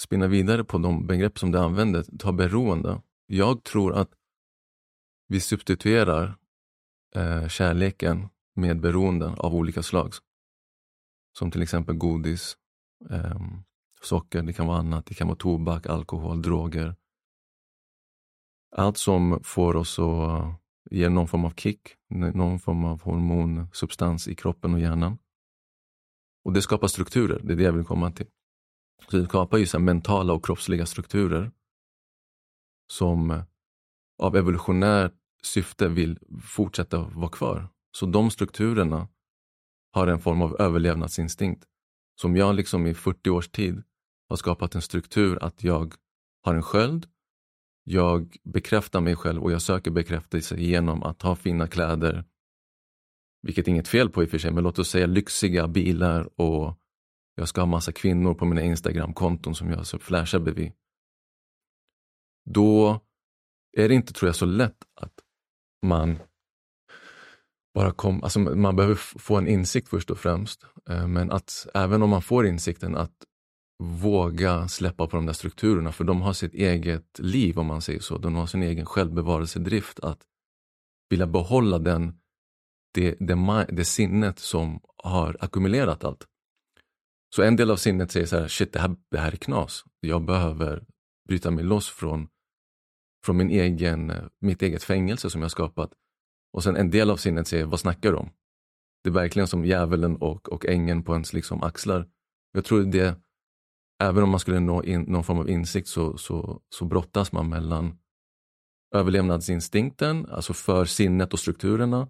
spinna vidare på de begrepp som du använder, ta beroende. Jag tror att vi substituerar eh, kärleken med beroenden av olika slag. Som till exempel godis, ehm, socker, det kan vara annat, det kan vara tobak, alkohol, droger. Allt som får oss att ge någon form av kick, någon form av hormonsubstans i kroppen och hjärnan. Och det skapar strukturer, det är det jag vill komma till. Så det skapar ju så här mentala och kroppsliga strukturer som av evolutionärt syfte vill fortsätta vara kvar. Så de strukturerna har en form av överlevnadsinstinkt. Som jag liksom i 40 års tid har skapat en struktur att jag har en sköld, jag bekräftar mig själv och jag söker bekräftelse genom att ha fina kläder, vilket är inget fel på i och för sig, men låt oss säga lyxiga bilar och jag ska ha massa kvinnor på mina Instagram-konton som jag så flashar bredvid. Då är det inte, tror jag, så lätt att man bara kom, alltså man behöver få en insikt först och främst. Eh, men att även om man får insikten att våga släppa på de där strukturerna, för de har sitt eget liv om man säger så. De har sin egen självbevarelsedrift att vilja behålla den, det, det, det sinnet som har ackumulerat allt. Så en del av sinnet säger så här, shit det här, det här är knas. Jag behöver bryta mig loss från, från min egen, mitt eget fängelse som jag skapat. Och sen en del av sinnet säger, vad snackar du om? Det är verkligen som djävulen och, och ängeln på ens liksom axlar. Jag tror det, även om man skulle nå in, någon form av insikt så, så, så brottas man mellan överlevnadsinstinkten, alltså för sinnet och strukturerna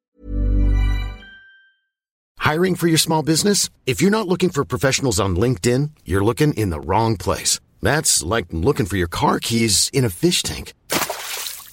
Hiring for your small business? If you're not looking for professionals on LinkedIn, you're looking in the wrong place. That's like looking for your car keys in a fish tank.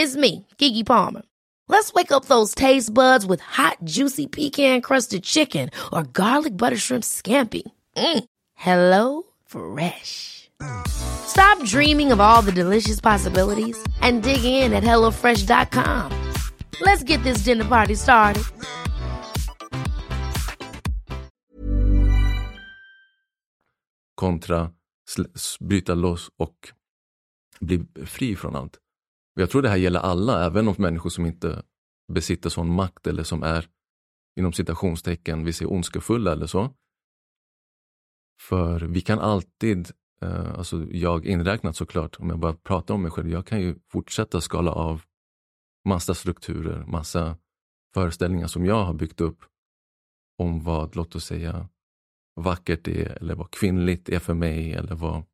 It's me, Gigi Palmer. Let's wake up those taste buds with hot, juicy pecan-crusted chicken or garlic butter shrimp scampi. Mm. Hello Fresh. Stop dreaming of all the delicious possibilities and dig in at HelloFresh.com. Let's get this dinner party started. kontra bryta loss och bli fri från allt. Och jag tror det här gäller alla, även om människor som inte besitter sån makt eller som är inom citationstecken, vi säger ondskefulla eller så. För vi kan alltid, eh, alltså jag inräknat såklart, om jag bara pratar om mig själv, jag kan ju fortsätta skala av massa strukturer, massa föreställningar som jag har byggt upp om vad, låt oss säga, vackert är eller vad kvinnligt är för mig eller vad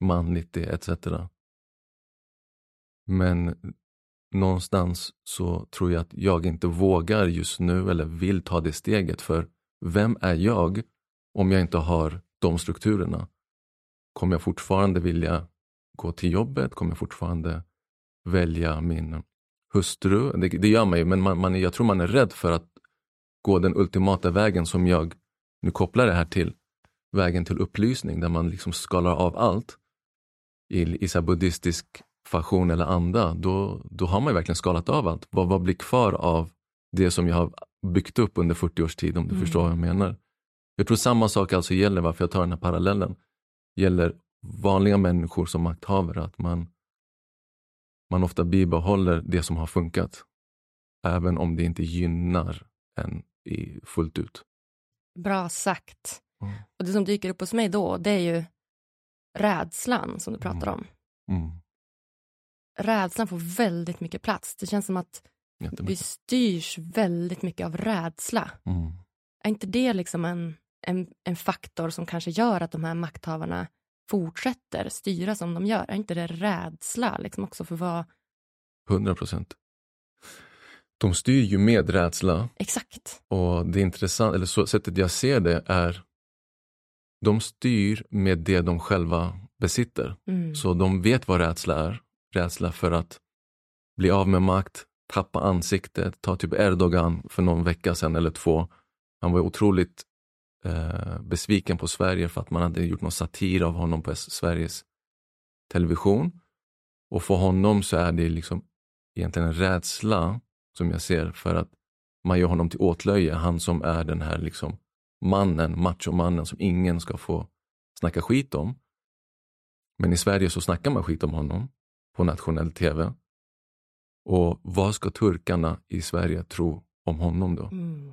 manligt är etc. Men någonstans så tror jag att jag inte vågar just nu eller vill ta det steget för vem är jag om jag inte har de strukturerna? Kommer jag fortfarande vilja gå till jobbet? Kommer jag fortfarande välja min hustru? Det, det gör man ju, men man, man, jag tror man är rädd för att gå den ultimata vägen som jag nu kopplar det här till vägen till upplysning där man liksom skalar av allt i, i så buddhistisk fashion eller anda, då, då har man ju verkligen skalat av allt. Vad, vad blir kvar av det som jag har byggt upp under 40 års tid, om du Mm. förstår vad jag menar. Jag tror samma sak alltså gäller, varför jag tar den här parallellen, gäller vanliga människor som makthavare, att man, man ofta bibehåller det som har funkat, även om det inte gynnar en i, fullt ut. Bra sagt. Mm. Och det som dyker upp hos mig då, det är ju rädslan som du pratar Mm. om. Mm. Rädslan får väldigt mycket plats. Det känns som att vi styrs väldigt mycket av rädsla. Mm. Är inte det liksom en, en, en faktor som kanske gör att de här makthavarna fortsätter styra som de gör? Är inte det rädsla liksom också för vad... 100 procent. De styr ju med rädsla. Exakt. Och det intressanta, eller så, sättet jag ser det är de styr med det de själva besitter. Mm. Så de vet vad rädsla är. Rädsla för att bli av med makt, tappa ansiktet. Ta typ Erdogan för någon vecka sedan eller två. Han var otroligt eh, besviken på Sverige för att man hade gjort någon satir av honom på Sveriges television. Och för honom så är det liksom egentligen en rädsla som jag ser för att man gör honom till åtlöje. Han som är den här liksom mannen, machomannen som ingen ska få snacka skit om. Men i Sverige så snackar man skit om honom på nationell tv. Och vad ska turkarna i Sverige tro om honom då? Mm.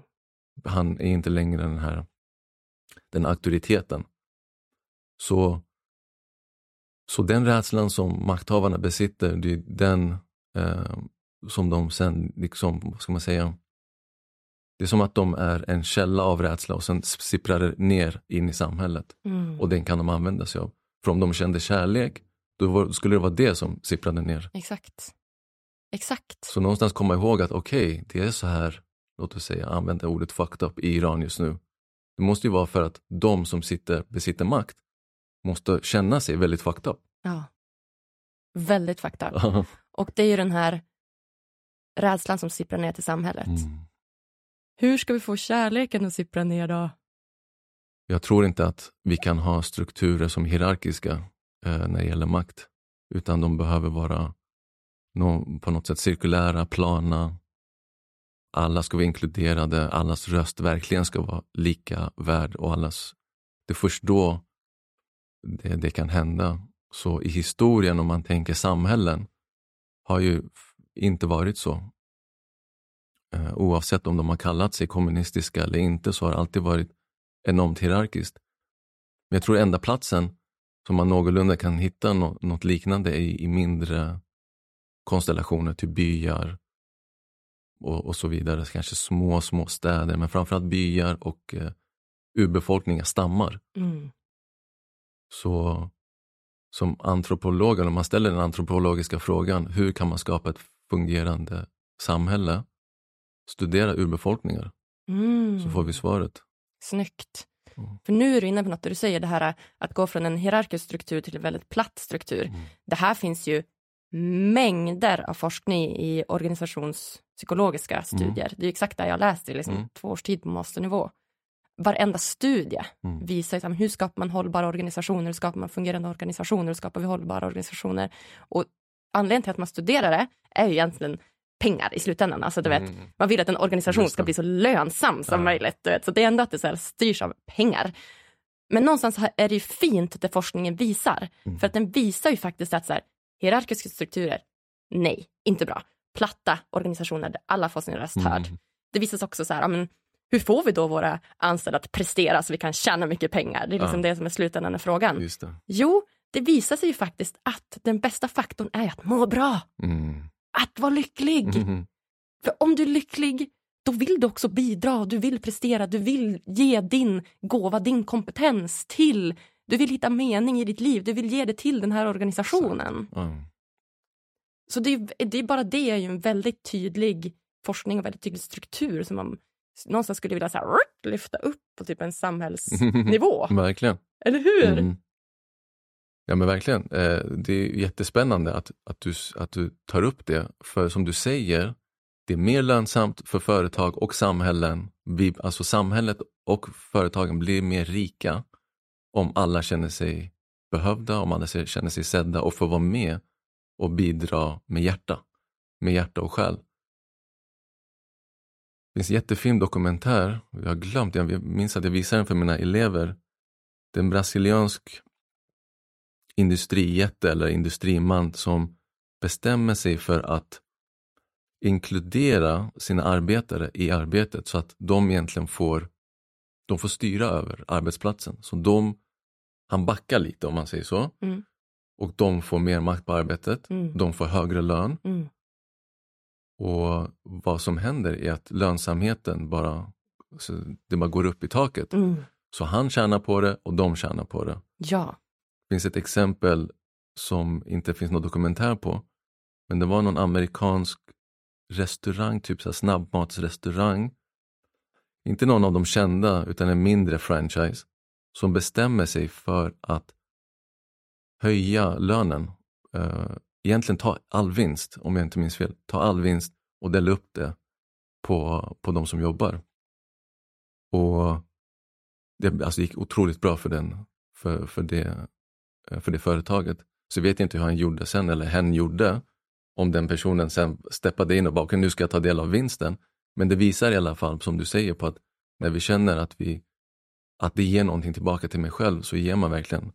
Han är inte längre den här den auktoriteten. Så, så den rädslan som makthavarna besitter, det är den eh, som de sen, liksom, vad ska man säga, det är som att de är en källa av rädsla och sen sipprar det ner in i samhället. Mm. Och den kan de använda sig av. För om de kände kärlek, då var, skulle det vara det som sipprade ner. Exakt. Exakt. Så någonstans komma ihåg att okej, okay, det är så här, låt oss säga, använda ordet fucked up i Iran just nu. Det måste ju vara för att de som sitter, besitter makt måste känna sig väldigt fucked up. Ja. Väldigt fucked up. Och det är ju den här rädslan som sipprar ner till samhället. Mm. Hur ska vi få kärleken att sippra ner då? Jag tror inte att vi kan ha strukturer som hierarkiska Eh, när det gäller makt. Utan de behöver vara på något sätt cirkulära, plana. Alla ska vara inkluderade, allas röst verkligen ska vara lika värd och allas... Det är först då det, det kan hända. Så i historien, om man tänker samhällen, har ju inte varit så. Eh, oavsett om de har kallat sig kommunistiska eller inte så har det alltid varit enormt hierarkiskt. Men jag tror enda platsen som man någorlunda kan hitta något, något liknande i, i mindre konstellationer, typ byar och, och, så vidare. Kanske små, små städer, men framförallt byar och eh, urbefolkningar, stammar. Mm. Så som antropolog, om man ställer den antropologiska frågan, hur kan man skapa ett fungerande samhälle? Studera urbefolkningar, Mm. så får vi svaret. Snyggt. Mm. För nu är du inne på något du säger det här att gå från en hierarkisk struktur till en väldigt platt struktur. Mm. Det här finns ju mängder av forskning i organisationspsykologiska studier. Det är exakt det jag läst i liksom Mm. två års tid på masternivå. Varenda studie Mm. visar liksom, hur skapar man hållbara organisationer, hur skapar man fungerande organisationer, hur skapar vi hållbara organisationer. Och anledningen till att man studerar det är ju egentligen pengar i slutändan. Alltså, du vet, Mm. man vill att en organisation ska bli så lönsam som Ja. möjligt. Du vet. Så det är ändå att det så här styrs av pengar. Men någonstans är det ju fint det forskningen visar. Mm. För att den visar ju faktiskt att så här, hierarkiska strukturer, nej, inte bra. Platta organisationer där alla får sin röst hörd. Mm. Det visas också så här, ja, men, hur får vi då våra anställda att prestera så vi kan tjäna mycket pengar? Det är liksom Ja. det som är slutändan av frågan. Just det. Jo, det visar sig ju faktiskt att den bästa faktorn är att må bra. Mm. Att vara lycklig. Mhm. För om du är lycklig, då vill du också bidra, du vill prestera, du vill ge din gåva, din kompetens till, du vill hitta mening i ditt liv, du vill ge det till den här organisationen. Ja. Så det är, det är bara det är ju en väldigt tydlig forskning och väldigt tydlig struktur som man någonstans skulle vilja så här, lyfta upp på typ en samhällsnivå. Verkligen. Eller hur? Mm. Ja men verkligen. Eh, det är jättespännande att, att, du, att du tar upp det. För som du säger, det är mer lönsamt för företag och samhällen. Vi, alltså samhället och företagen blir mer rika om alla känner sig behövda, om alla känner sig sedda och får vara med och bidra med hjärta. Med hjärta och själ. Det finns en jättefin dokumentär, jag har glömt, jag minns att jag visade den för mina elever. Det är en brasiliansk industrijätte eller industriman som bestämmer sig för att inkludera sina arbetare i arbetet så att de egentligen får, de får styra över arbetsplatsen. Så de, han backar lite om man säger så. Mm. Och de får mer makt på arbetet. Mm. De får högre lön. Mm. Och vad som händer är att lönsamheten bara, så det bara går upp i taket. Mm. Så han tjänar på det och de tjänar på det. Ja. Finns ett exempel som inte finns någon dokumentär på. Men det var någon amerikansk restaurang, typ så här snabbmatsrestaurang. Inte någon av de kända, utan en mindre franchise. Som bestämmer sig för att höja lönen. Eh, egentligen ta all vinst, om jag inte minns fel. Ta all vinst och dela upp det på, på de som jobbar. Och det alltså, gick otroligt bra för, den, för, för, det, för det företaget. Så vet jag inte hur han gjorde sen, eller hen gjorde. Om den personen sen steppade in och bara, nu ska jag ta del av vinsten. Men det visar i alla fall, som du säger, på att när vi känner att, vi, att det ger någonting tillbaka till mig själv, så ger man verkligen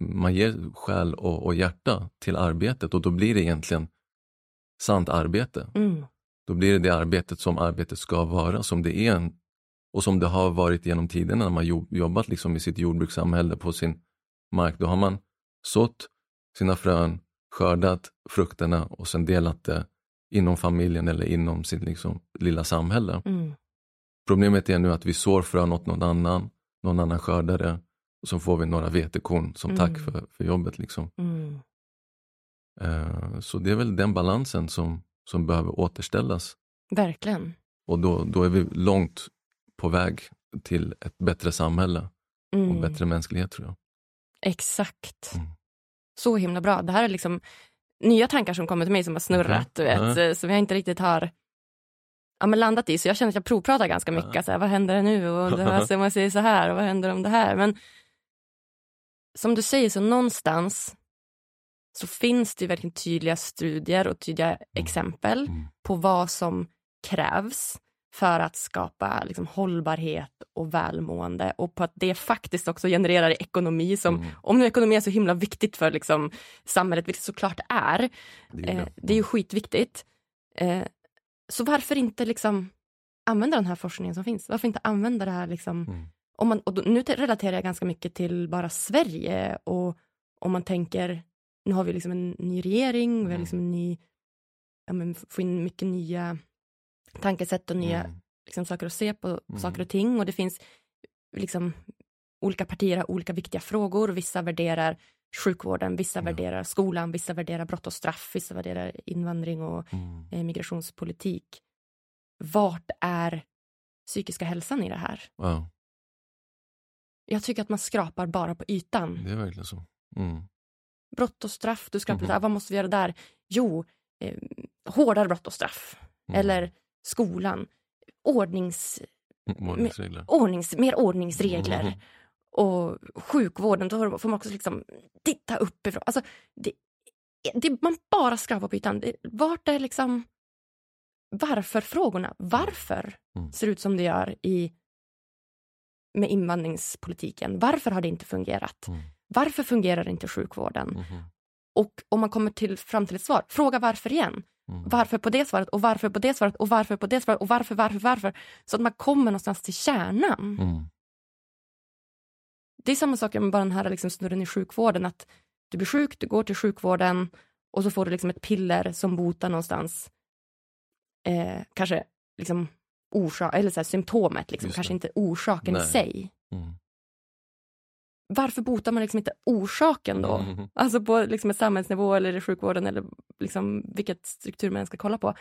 man ger själ och, och hjärta till arbetet och då blir det egentligen sant arbete. Mm. Då blir det det arbetet som arbetet ska vara, som det är en, och som det har varit genom tiderna när man jobbat liksom i sitt jordbrukssamhälle på sin mark. Då har man sått sina frön, skördat frukterna och sen delat det inom familjen eller inom sitt liksom, lilla samhälle. Mm. Problemet är nu att vi sår frön åt någon annan, någon annan skördar det och så får vi några vetekorn som tack Mm. för, för jobbet. Liksom. Mm. Eh, så det är väl den balansen som, som behöver återställas. Verkligen. Och då, då är vi långt på väg till ett bättre samhälle och Mm. bättre mänsklighet tror jag. Exakt. Mm. Så himla bra. Det här är liksom nya tankar som kommer till mig som har snurrat, Okej. du vet, eh, som jag inte riktigt har ja, men landat i. Så jag känner att jag provpratar ganska mycket. Så här, vad händer nu? Och det här, så man säger så här, och vad händer om det här? Men som du säger, så någonstans så finns det verkligen tydliga studier och tydliga exempel Mm. på vad som krävs för att skapa liksom, hållbarhet och välmående och på att det faktiskt också genererar ekonomi som, Mm. om nu ekonomi är så himla viktigt för liksom, samhället, vilket såklart är, Det är eh, det. är ju skitviktigt. Eh, så varför inte liksom använda den här forskningen som finns? Varför inte använda det här liksom, Mm. om man, och då, nu te- relaterar jag ganska mycket till bara Sverige och om man tänker, nu har vi liksom en ny regering, vi har Mm. liksom en ny, ja men få in mycket nya tankesätt och nya Mm. liksom, saker att se på Mm. saker och ting och det finns liksom olika partier har olika viktiga frågor. Vissa värderar sjukvården, vissa Ja. värderar skolan, vissa värderar brott och straff, vissa värderar invandring och Mm. eh, migrationspolitik. Vart är psykiska hälsan i det här? Ja, Jag tycker att man skrapar bara på ytan. det är verkligen så. Mm. Brott och straff, du skrapar Mhm. där. Vad måste vi göra där? Jo, eh, hårdare brott och straff. Mm. Eller skolan. Ordnings, Ordningsregler. ordnings, mer ordningsregler. Mm. Och sjukvården, då får man också liksom titta uppifrån. Alltså, det, det, man bara skrapar på ytan. Det, vart är liksom varför-frågorna? Varför Mm. ser det ut som det gör i med invandringspolitiken? Varför har det inte fungerat? Mm. Varför fungerar inte sjukvården? Mhm. Och om man kommer till, fram till ett svar, fråga varför igen. Mm. Varför på det svaret och varför på det svaret och varför på det svaret och varför, varför, varför. Så att man kommer någonstans till kärnan. Mm. Det är samma sak med bara den här liksom snurren i sjukvården. Att du blir sjuk, du går till sjukvården och så får du liksom ett piller som botar någonstans. Eh, kanske liksom orsak, eller så här, symptomet, liksom. Kanske inte orsaken i Nej. sig. Mm. Varför botar man liksom inte orsaken då? Mhm. Alltså på liksom ett samhällsnivå eller i sjukvården eller liksom vilket struktur man ska kolla på.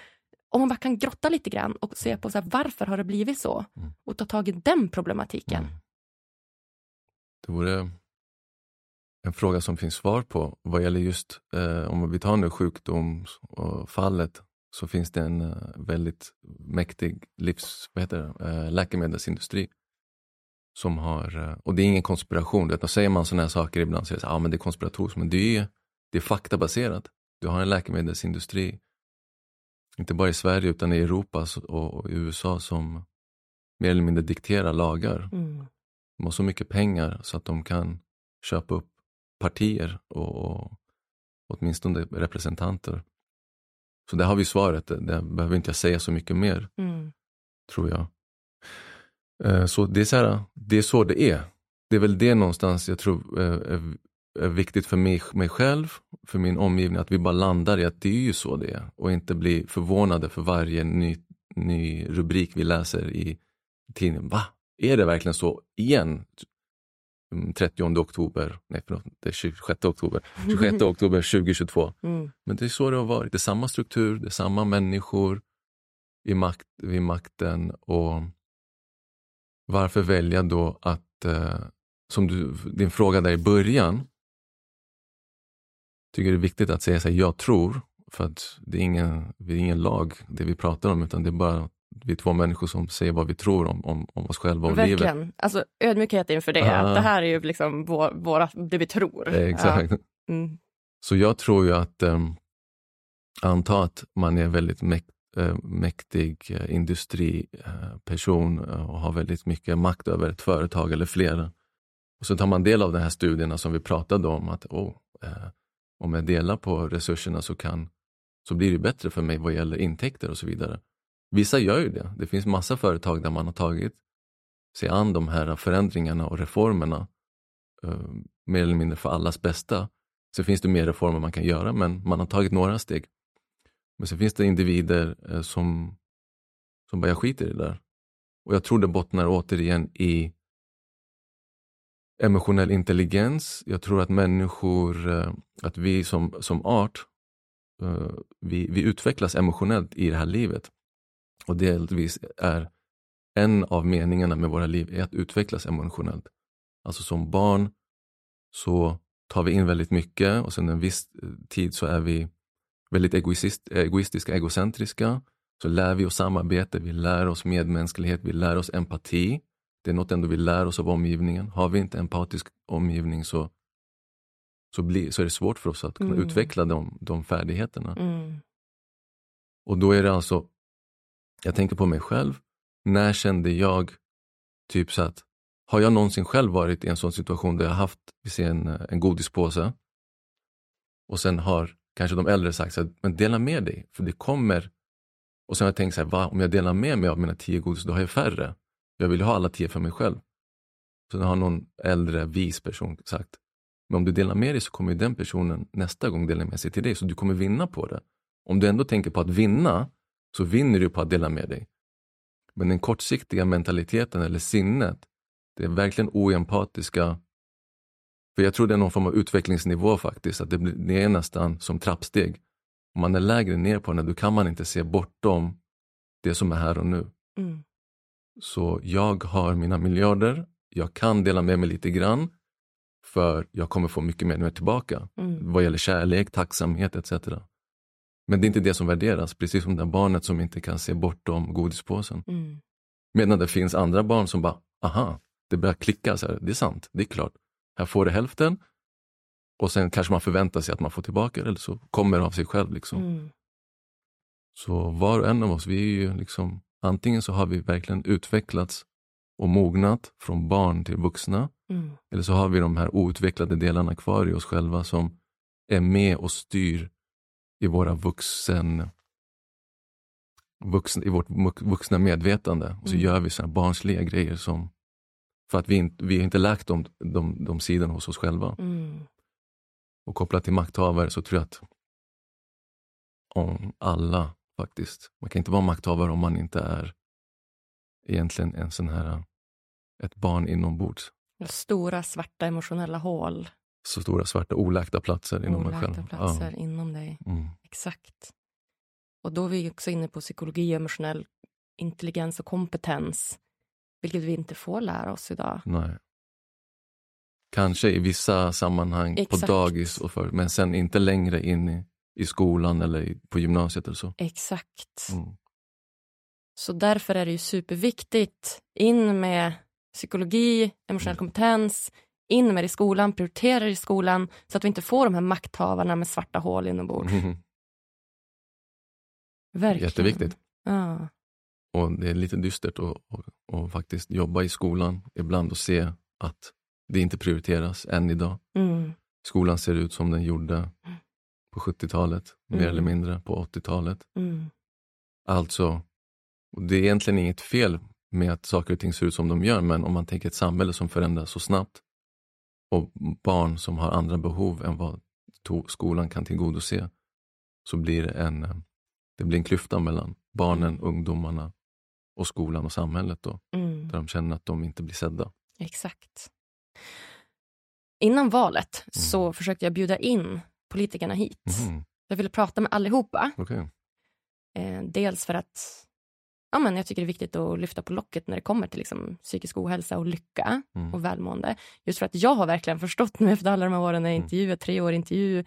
Om man bara kan grotta lite grann och se på så här, varför har det blivit så? Mm. Och ta tag i den problematiken. Mm. Det vore en fråga som finns svar på vad gäller just, eh, om vi tar nu sjukdomsfallet, så finns det en eh, väldigt mäktig livs, vad heter det, eh, läkemedelsindustri. Som har, eh, och det är ingen konspiration, vet, då säger man sådana här saker ibland, det så, ah, men det är konspiratoriskt, men det är, det är faktabaserat. Du har en läkemedelsindustri, inte bara i Sverige utan i Europa och, i USA som mer eller mindre dikterar lagar. Mm. De har så mycket pengar så att de kan köpa upp partier och, och åtminstone representanter. Så där har vi svaret, det, det behöver inte jag säga så mycket mer, Mm. tror jag. Eh, Så det är så, här, det är så det är. Det är väl det någonstans jag tror eh, är, viktigt för mig, mig själv, för min omgivning, att vi bara landar i att det är ju så det är och inte blir förvånade för varje ny, ny rubrik vi läser i tidningen. Va? är det verkligen så igen? 30 mm, oktober, nej förlåt, det är 26 oktober, 26 oktober 2022. Mm. Men det är så det har varit. Det är samma struktur, det är samma människor i makt, vid makten och varför välja då att, eh, som du, din fråga där i början, tycker det är viktigt att säga så här, jag tror, för att det är, ingen, det är ingen lag det vi pratar om, utan det är bara vi är två människor som säger vad vi tror om, om, om oss själva och Verkligen. livet. Alltså ödmjukhet inför det, ah. det här är ju liksom vår, våra, det vi tror. Exakt. Ja. Mm. Så jag tror ju att, um, anta att man är väldigt mäkt, uh, Eh, mäktig eh, industriperson eh, och har väldigt mycket makt över ett företag eller flera. Och så tar man del av de här studierna som vi pratade om, att oh, om jag delar på resurserna så, kan, så blir det bättre för mig vad gäller intäkter och så vidare. Vissa gör ju det. Det finns massa företag där man har tagit sig an de här förändringarna och reformerna eh, mer eller mindre för allas bästa. Sen finns det mer reformer man kan göra, men man har tagit några steg. Men sen finns det individer eh, som, som bara, jag skiter i det där. Och jag tror det bottnar återigen i emotionell intelligens. Jag tror att människor, eh, att vi som, som art, eh, vi, vi utvecklas emotionellt i det här livet. Och delvis är en av meningarna med våra liv är att utvecklas emotionellt. Alltså som barn så tar vi in väldigt mycket och sen en viss tid så är vi väldigt egoist, egoistiska, egocentriska. Så lär vi oss samarbete, vi lär oss medmänsklighet, vi lär oss empati. Det är något ändå vi lär oss av omgivningen. Har vi inte empatisk omgivning så, så, blir, så är det svårt för oss att kunna mm. utveckla de, de färdigheterna. Mm. Och då är det alltså jag tänker på mig själv. När kände jag typ så att, har jag någonsin själv varit i en sån situation där jag haft en, en godispåse och sen har kanske de äldre sagt så här, men dela med dig, för det kommer. Och sen har jag tänkt så här, va, om jag delar med mig av mina tio godis, då har jag färre. Jag vill ha alla tio för mig själv. Så har någon äldre, vis person sagt, men om du delar med dig så kommer den personen nästa gång dela med sig till dig, så du kommer vinna på det. Om du ändå tänker på att vinna, så vinner du på att dela med dig. Men den kortsiktiga mentaliteten eller sinnet, det är verkligen oempatiska. För jag tror det är någon form av utvecklingsnivå faktiskt, att det, blir, det är nästan som trappsteg. Om man är lägre ner på den, då kan man inte se bortom det som är här och nu. Mm. Så jag har mina miljarder, jag kan dela med mig lite grann, för jag kommer få mycket mer tillbaka mm. vad gäller kärlek, tacksamhet etc. Men det är inte det som värderas, precis som det barnet som inte kan se bortom godispåsen. Mm. Medan det finns andra barn som bara, aha, det börjar klicka, så här, det är sant, det är klart. Här får du hälften och sen kanske man förväntar sig att man får tillbaka det, eller så kommer det av sig själv. Liksom. Mm. Så var och en av oss, vi är ju liksom, antingen så har vi verkligen utvecklats och mognat från barn till vuxna, mm. eller så har vi de här outvecklade delarna kvar i oss själva som är med och styr i våra vuxen, vuxen, i vårt vuxna medvetande. Och så mm. gör vi såna barnsliga grejer som, för att vi, inte, vi har inte läkt de, de, de sidorna hos oss själva. Mm. Och kopplat till makthavare så tror jag att om alla faktiskt, man kan inte vara makthavare om man inte är egentligen en sån här, ett barn inombords. Stora svarta emotionella hål så stora svarta oläkta platser inom oläkta mig själv. platser ja. inom dig. Mm. Exakt. Och då är vi också inne på psykologi, emotionell intelligens och kompetens. Vilket vi inte får lära oss idag. Nej. Kanske i vissa sammanhang Exakt. på dagis, och för, men sen inte längre in i, i skolan eller i, på gymnasiet eller så. Exakt. Mm. Så därför är det ju superviktigt in med psykologi, emotionell mm. kompetens, in med det i skolan, prioritera det i skolan så att vi inte får de här makthavarna med svarta hål inombords. Mm. Verkligen. Jätteviktigt. Ja. Och det är lite dystert att, att, att, faktiskt jobba i skolan ibland och se att det inte prioriteras än idag. Mm. Skolan ser ut som den gjorde på 70-talet, mm. mer eller mindre på 80-talet. Mm. Alltså, det är egentligen inget fel med att saker och ting ser ut som de gör, men om man tänker ett samhälle som förändras så snabbt och barn som har andra behov än vad skolan kan tillgodose, så blir det en, eh, det blir en klyfta mellan barnen, mm. ungdomarna och skolan och samhället. Då. Mm. Där de känner att de inte blir sedda. Exakt. Innan valet Mm. så försökte jag bjuda in politikerna hit. Mhm, Jag ville prata med allihopa. okej. Eh, dels för att ja, men jag tycker det är viktigt att lyfta på locket när det kommer till liksom, psykisk ohälsa och lycka Mm. och välmående. Just för att jag har verkligen förstått nu efter alla de här åren när jag Mm. intervjuat, tre år intervju,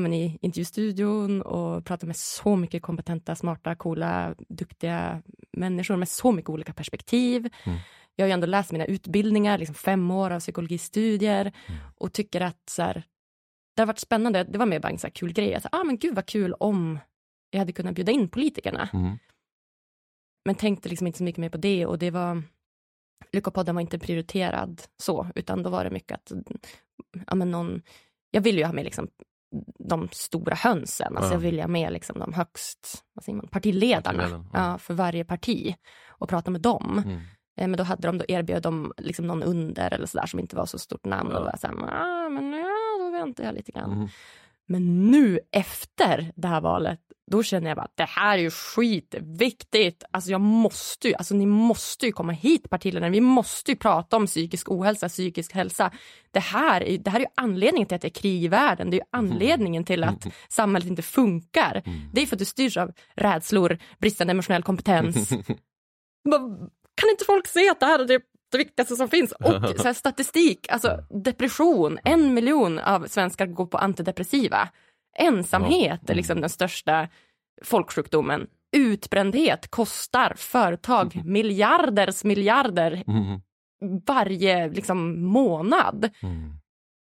men i intervjustudion och pratat med så mycket kompetenta, smarta, coola, duktiga människor med så mycket olika perspektiv. Mm. Jag har ju ändå läst mina utbildningar, liksom fem år av psykologistudier Mm. och tycker att så här, det har varit spännande. Det var mer bara en så här kul grej. Alltså, ah, men gud vad kul om jag hade kunnat bjuda in politikerna. Mm. Men tänkte liksom inte så mycket mer på det och det var Lyckopodden var inte prioriterad så, utan då var det mycket att ja, men någon, jag vill ju ha med liksom de stora hönsen, alltså Ja. jag vill ju ha med liksom de högst, vad säger man, partiledarna Partiledarna, ja. för varje parti och prata med dem. Mm. Eh, Men då hade de, då erbjöd de liksom någon under eller sådär som inte var så stort namn Ja. och var så här, ah, men ja, då väntar jag lite grann. Mm. Men nu efter det här valet, då känner jag bara att det här är ju skitviktigt. Alltså jag måste ju, alltså ni måste ju komma hit partiledarna. Vi måste ju prata om psykisk ohälsa, psykisk hälsa. Det här, är, det här är ju anledningen till att det är krig i världen. Det är ju anledningen till att samhället inte funkar. Mm. Det är för att du styrs av rädslor, bristande emotionell kompetens. Kan inte folk se att det här är det, viktigaste som finns? Och så statistik, alltså depression, en miljon av svenskar går på antidepressiva. Ensamhet är liksom den största folksjukdomen. Utbrändhet kostar företag miljarders miljarder Mm. varje liksom, månad. Mm.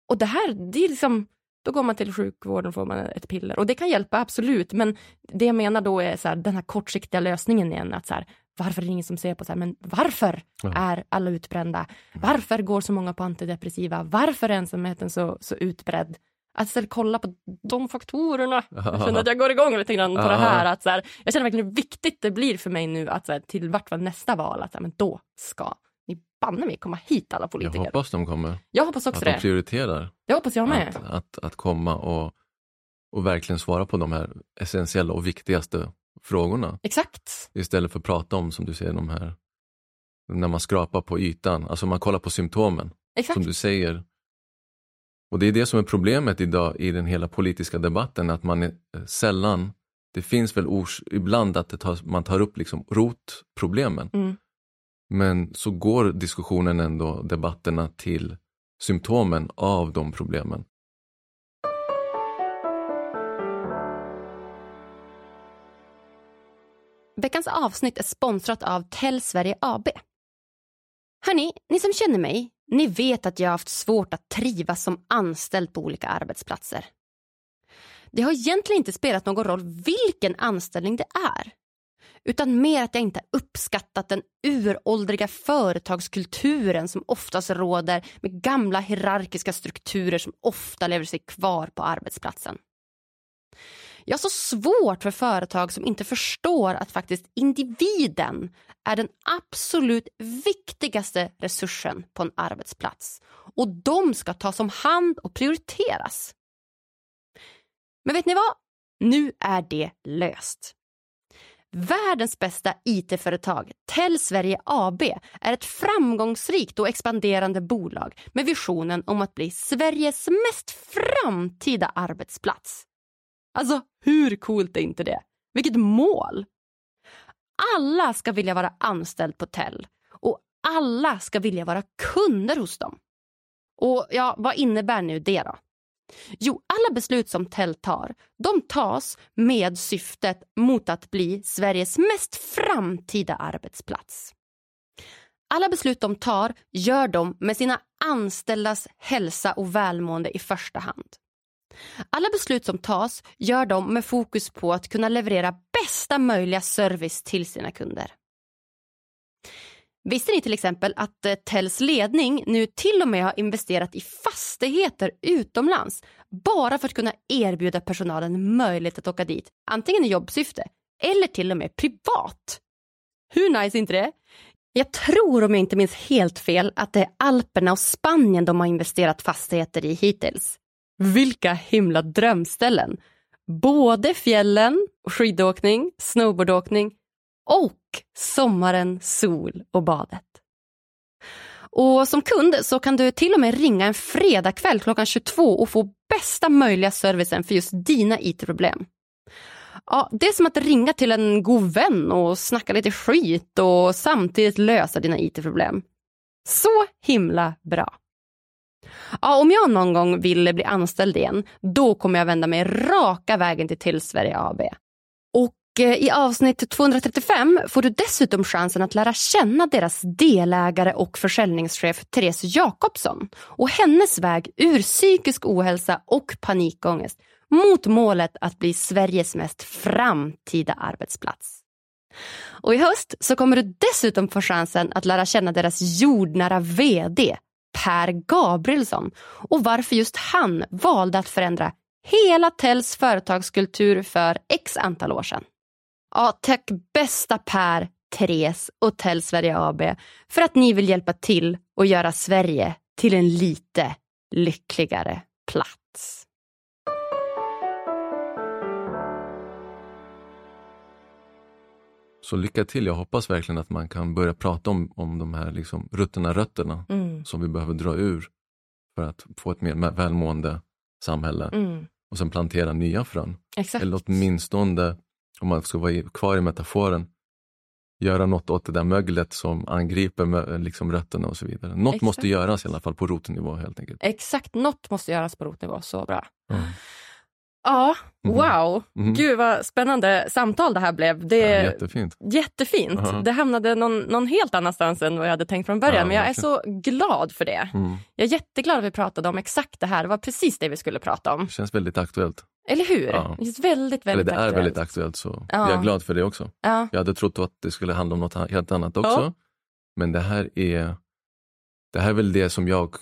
Och det här, det är liksom, då går man till sjukvården och får man ett piller. Och det kan hjälpa, absolut. Men det jag menar då är så här, den här kortsiktiga lösningen igen. Att så här, varför är det ingen som ser på så här, men varför Ja. är alla utbrända? Varför går så många på antidepressiva? Varför är ensamheten så, så utbredd? Att istället kolla på de faktorerna. Jag känner att jag går igång lite grann på det här. Att så här, jag känner verkligen hur viktigt det blir för mig nu att så här, till vart fall nästa val, att så här, men då ska ni banne mig komma hit alla Jag politiker. hoppas de kommer. Jag hoppas också Att de det. prioriterar Det hoppas jag med. att, att, att komma och, och verkligen svara på de här essentiella och viktigaste frågorna. Exakt. Istället för att prata om, som du säger, de här när man skrapar på ytan, alltså man kollar på symptomen, Exakt. som du säger. Och det är det som är problemet idag i den hela politiska debatten, att man är eh, sällan, det finns väl ors, ibland att tar, man tar upp liksom rotproblemen, Mm. men så går diskussionen ändå, debatterna till symptomen av de problemen. Veckans avsnitt är sponsrat av Tell Sverige AB. Hörni, ni som känner mig, ni vet att jag har haft svårt att trivas som anställd på olika arbetsplatser. Det har egentligen inte spelat någon roll vilken anställning det är. Utan mer att jag inte har uppskattat den uråldriga företagskulturen som oftast råder med gamla hierarkiska strukturer som ofta lever sig kvar på arbetsplatsen. Jag har så svårt för företag som inte förstår att faktiskt individen är den absolut viktigaste resursen på en arbetsplats. Och de ska tas om hand och prioriteras. Men vet ni vad? Nu är det löst. Världens bästa IT-företag, Tell Sverige AB, är ett framgångsrikt och expanderande bolag med visionen om att bli Sveriges mest framtida arbetsplats. Alltså, hur coolt är inte det? Vilket mål! Alla ska vilja vara anställd på Tell och alla ska vilja vara kunder hos dem. Och ja, vad innebär nu det då? Jo, alla beslut som Tell tar, de tas med syftet mot att bli Sveriges mest framtida arbetsplats. Alla beslut de tar gör de med sina anställdas hälsa och välmående i första hand. Alla beslut som tas gör de med fokus på att kunna leverera bästa möjliga service till sina kunder. Visste ni till exempel att eh, Tells ledning nu till och med har investerat i fastigheter utomlands bara för att kunna erbjuda personalen möjlighet att åka dit, antingen i jobbsyfte eller till och med privat? Hur nice är inte det? Jag tror, om jag inte minns helt fel, att det är Alperna och Spanien de har investerat fastigheter i hittills. Vilka himla drömställen! Både fjällen, skidåkning, snowboardåkning och sommaren, sol och badet. Och som kund så kan du till och med ringa en fredagkväll klockan 22 och få bästa möjliga servicen för just dina IT-problem. Ja, det är som att ringa till en god vän och snacka lite skit och samtidigt lösa dina IT-problem. Så himla bra. Ja, om jag någon gång vill bli anställd igen, då kommer jag vända mig raka vägen till Tillsverige AB. Och eh, i avsnitt 235 får du dessutom chansen att lära känna deras delägare och försäljningschef Therese Jakobsson och hennes väg ur psykisk ohälsa och panikångest mot målet att bli Sveriges mest framtida arbetsplats. Och i höst så kommer du dessutom få chansen att lära känna deras jordnära VD Per Gabrielsson och varför just han valde att förändra hela Tells företagskultur för x antal år sedan. Ja, tack bästa Per, Therese och Tell Sverige AB för att ni vill hjälpa till och göra Sverige till en lite lyckligare plats. Så lycka till. Jag hoppas verkligen att man kan börja prata om, om de här liksom ruttna rötterna Mm. som vi behöver dra ur för att få ett mer välmående samhälle Mm. och sen plantera nya frön. Exakt. Eller åtminstone, om man ska vara kvar i metaforen, göra något åt det där möglet som angriper liksom rötterna och så vidare. Något Exakt. måste göras i alla fall på rotnivå helt enkelt. Exakt, något måste göras på rotnivå. Så bra. Ja. Ja, Mhm. wow. Mhm. Gud vad spännande samtal det här blev. Det Ja, är jättefint. jättefint. Ja. Det hamnade någon, någon helt annanstans än vad jag hade tänkt från början. Ja, men jag är så glad för det. Mm. Jag är jätteglad att vi pratade om exakt det här. Det var precis det vi skulle prata om. Det känns väldigt aktuellt. Eller hur? Ja. Är väldigt, väldigt Eller det är väldigt aktuellt så Ja. jag är glad för det också. Ja. Jag hade trott att det skulle handla om något helt annat också. Ja. Men det här är det här är väl det som jag,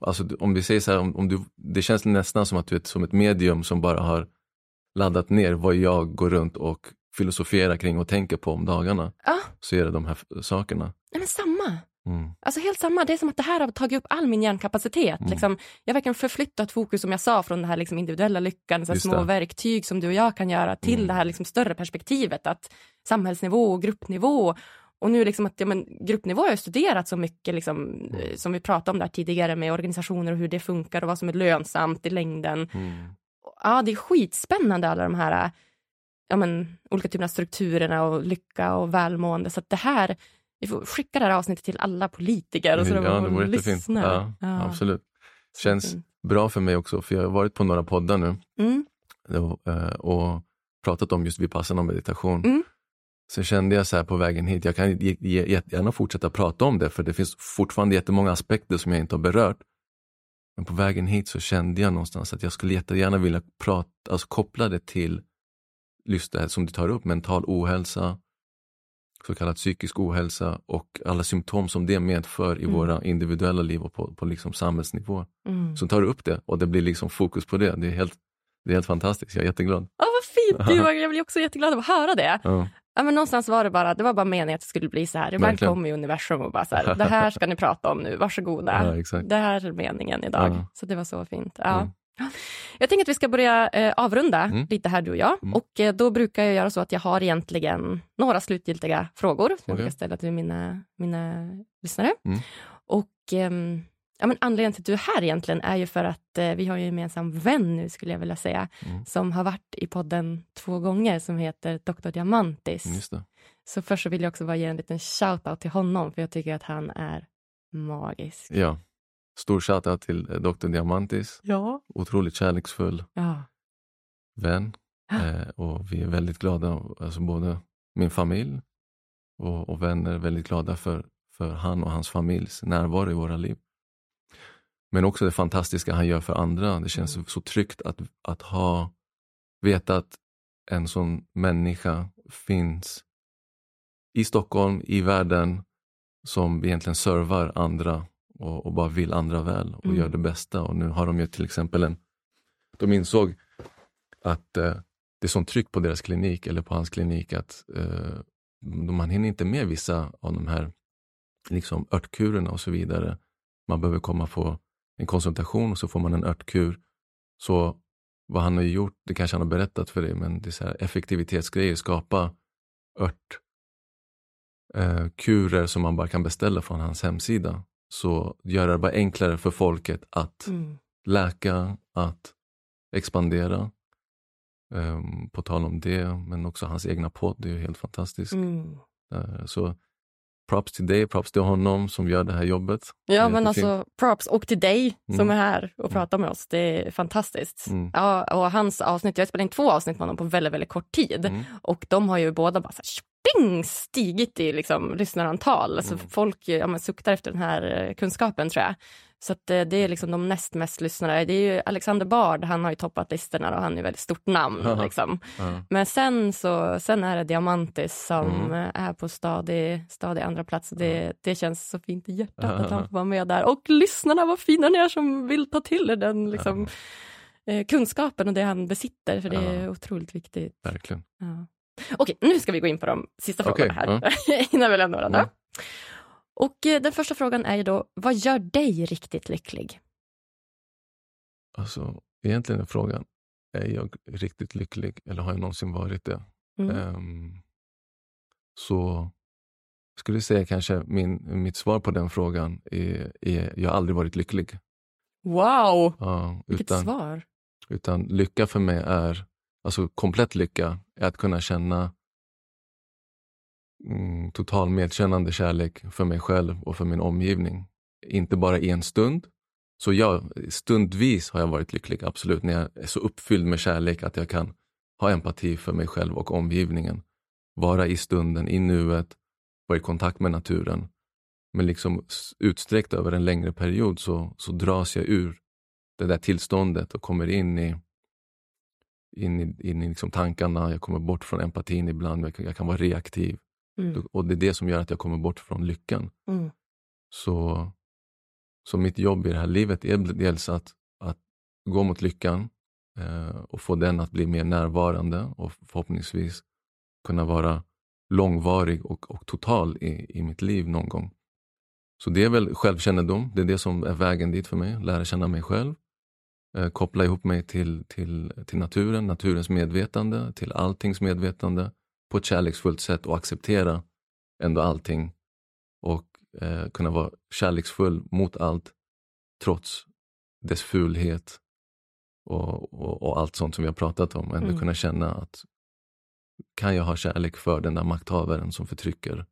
alltså om vi säger så här, om, om du, det känns nästan som att du är som ett medium som bara har laddat ner vad jag går runt och filosoferar kring och tänker på om dagarna. Ja. Så är det de här sakerna. Nej, men samma. Mm. Alltså helt samma. Det är som att det här har tagit upp all min hjärnkapacitet. Mm. Liksom, jag har verkligen förflyttat fokus, som jag sa, från den här liksom individuella lyckan, så här små det. verktyg som du och jag kan göra, till Mm. det här liksom större perspektivet, att samhällsnivå och gruppnivå. Och nu liksom att ja, men, gruppnivå har jag studerat så mycket, liksom, Mm. eh, som vi pratade om där tidigare, med organisationer och hur det funkar och vad som är lönsamt i längden. Mm. Ja, det är skitspännande alla de här ja, men, olika typerna av strukturerna och lycka och välmående. Så att det här, vi får skicka det här avsnittet till alla politiker. Så ja, de det vore jättefint. lyssnar. Ja, Ja. Absolut. Känns bra för mig också, för jag har varit på några poddar nu Mm. och, eh, och pratat om just vipassana och meditation. Så kände jag så här på vägen hit, jag kan jättegärna fortsätta prata om det, för det finns fortfarande jättemånga aspekter som jag inte har berört. Men på vägen hit så kände jag någonstans att jag skulle jättegärna vilja prata, alltså koppla det till just det här som du tar upp, mental ohälsa, så kallad psykisk ohälsa och alla symptom som det medför i Mm. våra individuella liv och på, på liksom samhällsnivå. Mm. Så tar du upp det och det blir liksom fokus på det. Det är helt, det är helt fantastiskt, jag är jätteglad. Ja, vad fint! Gud, jag blir också jätteglad av att höra det. Ja. Ja, men någonstans var det bara, det var bara meningen att det skulle bli så här. Ibland Verkligen. kommer ju universum och bara så här, det här ska ni prata om nu, varsågoda. Ja, exakt. Det här är meningen idag. Ja. Så det var så fint. Ja. Mm. Jag tänker att vi ska börja eh, avrunda Mm. lite här du och jag. Mm. Och eh, då brukar jag göra så att jag har egentligen några slutgiltiga frågor som jag Okej. brukar ställa till mina, mina lyssnare. Mm. Och ehm, ja, men anledningen till att du är här egentligen är ju för att eh, vi har ju en gemensam vän nu skulle jag vilja säga, Mm. som har varit i podden två gånger som heter Dr. Diamantis. Just det. Så först så vill jag också bara ge en liten shout-out till honom för jag tycker att han är magisk. Ja. Stor shoutout till eh, Dr. Diamantis, Ja. otroligt kärleksfull Ja. vän. Ja. Eh, och vi är väldigt glada, alltså både min familj och, och vänner är väldigt glada för, för han och hans familjs närvaro i våra liv. Men också det fantastiska han gör för andra. Det känns så tryggt att, att ha, veta att en sån människa finns i Stockholm, i världen, som egentligen servar andra och, och bara vill andra väl och Mm. gör det bästa. Och nu har de ju till exempel en, de insåg att eh, det är sånt tryck på deras klinik eller på hans klinik att eh, man hinner inte med vissa av de här liksom örtkurerna och så vidare. Man behöver komma på en konsultation och så får man en örtkur. Så vad han har gjort, det kanske han har berättat för dig, men det är så här effektivitetsgrejer, skapa ört eh, som man bara kan beställa från hans hemsida. så göra det bara enklare för folket att Mm. läka, att expandera. Ehm, på tal om det, men också hans egna podd är ju helt fantastisk. Mm. Eh, så props till dig, props till honom som gör det här jobbet. Ja, men alltså props och till dig som Mm. är här och Mm. pratar med oss. Det är fantastiskt. Mm. Ja, och hans avsnitt, jag har spelat in två avsnitt med honom på väldigt, väldigt kort tid Mm. och de har ju båda bara så här, sping, stigit i liksom, lyssnarantal. Alltså, Mm. Folk ja, men, suktar efter den här eh, kunskapen tror jag. Så att, eh, det är liksom de näst mest lyssnare. Det är ju Alexander Bard, han har ju toppat listorna och han är väldigt stort namn. Haha. liksom. Ja. Men sen, så, sen är det Diamantis som eh, är på stadig, stadig andra plats. Det, det känns så fint i hjärtat att han får vara med där. Och lyssnarna, vad fina ni är som vill ta till er den liksom, eh, kunskapen och det han besitter, för det är otroligt viktigt. Verkligen. Ja. Okej, nu ska vi gå in på de sista frågorna här, innan vi lämnar varandra. Och eh, den första frågan är ju då, vad gör dig riktigt lycklig? Alltså, egentligen är frågan, är jag riktigt lycklig eller har jag någonsin varit det? Mm. Ehm, så skulle jag säga kanske min, mitt svar på den frågan är, är jag har aldrig varit lycklig. Wow, Ja, vilket utan, svar. utan lycka för mig är, alltså komplett lycka, är att kunna känna mm, total medkännande kärlek för mig själv och för min omgivning. Inte bara i en stund. Så ja, stundvis har jag varit lycklig, absolut, när jag är så uppfylld med kärlek att jag kan ha empati för mig själv och omgivningen. Vara i stunden, i nuet, vara i kontakt med naturen. Men liksom utsträckt över en längre period så, så dras jag ur det där tillståndet och kommer in i, in i, in i liksom tankarna. Jag kommer bort från empatin ibland. Jag, kan- jag kan vara reaktiv. Mm. Och det är det som gör att jag kommer bort från lyckan. Mm. Så, så mitt jobb i det här livet är dels att, att gå mot lyckan eh, och få den att bli mer närvarande och förhoppningsvis kunna vara långvarig och, och total i, i mitt liv någon gång. Så det är väl självkännedom, det är det som är vägen dit för mig, lära känna mig själv. Eh, koppla ihop mig till, till, till naturen, naturens medvetande, till alltings medvetande på ett kärleksfullt sätt och acceptera ändå allting och eh, kunna vara kärleksfull mot allt trots dess fulhet och, och, och allt sånt som vi har pratat om. Ändå Mm. kunna känna att kan jag ha kärlek för den där makthavaren som förtrycker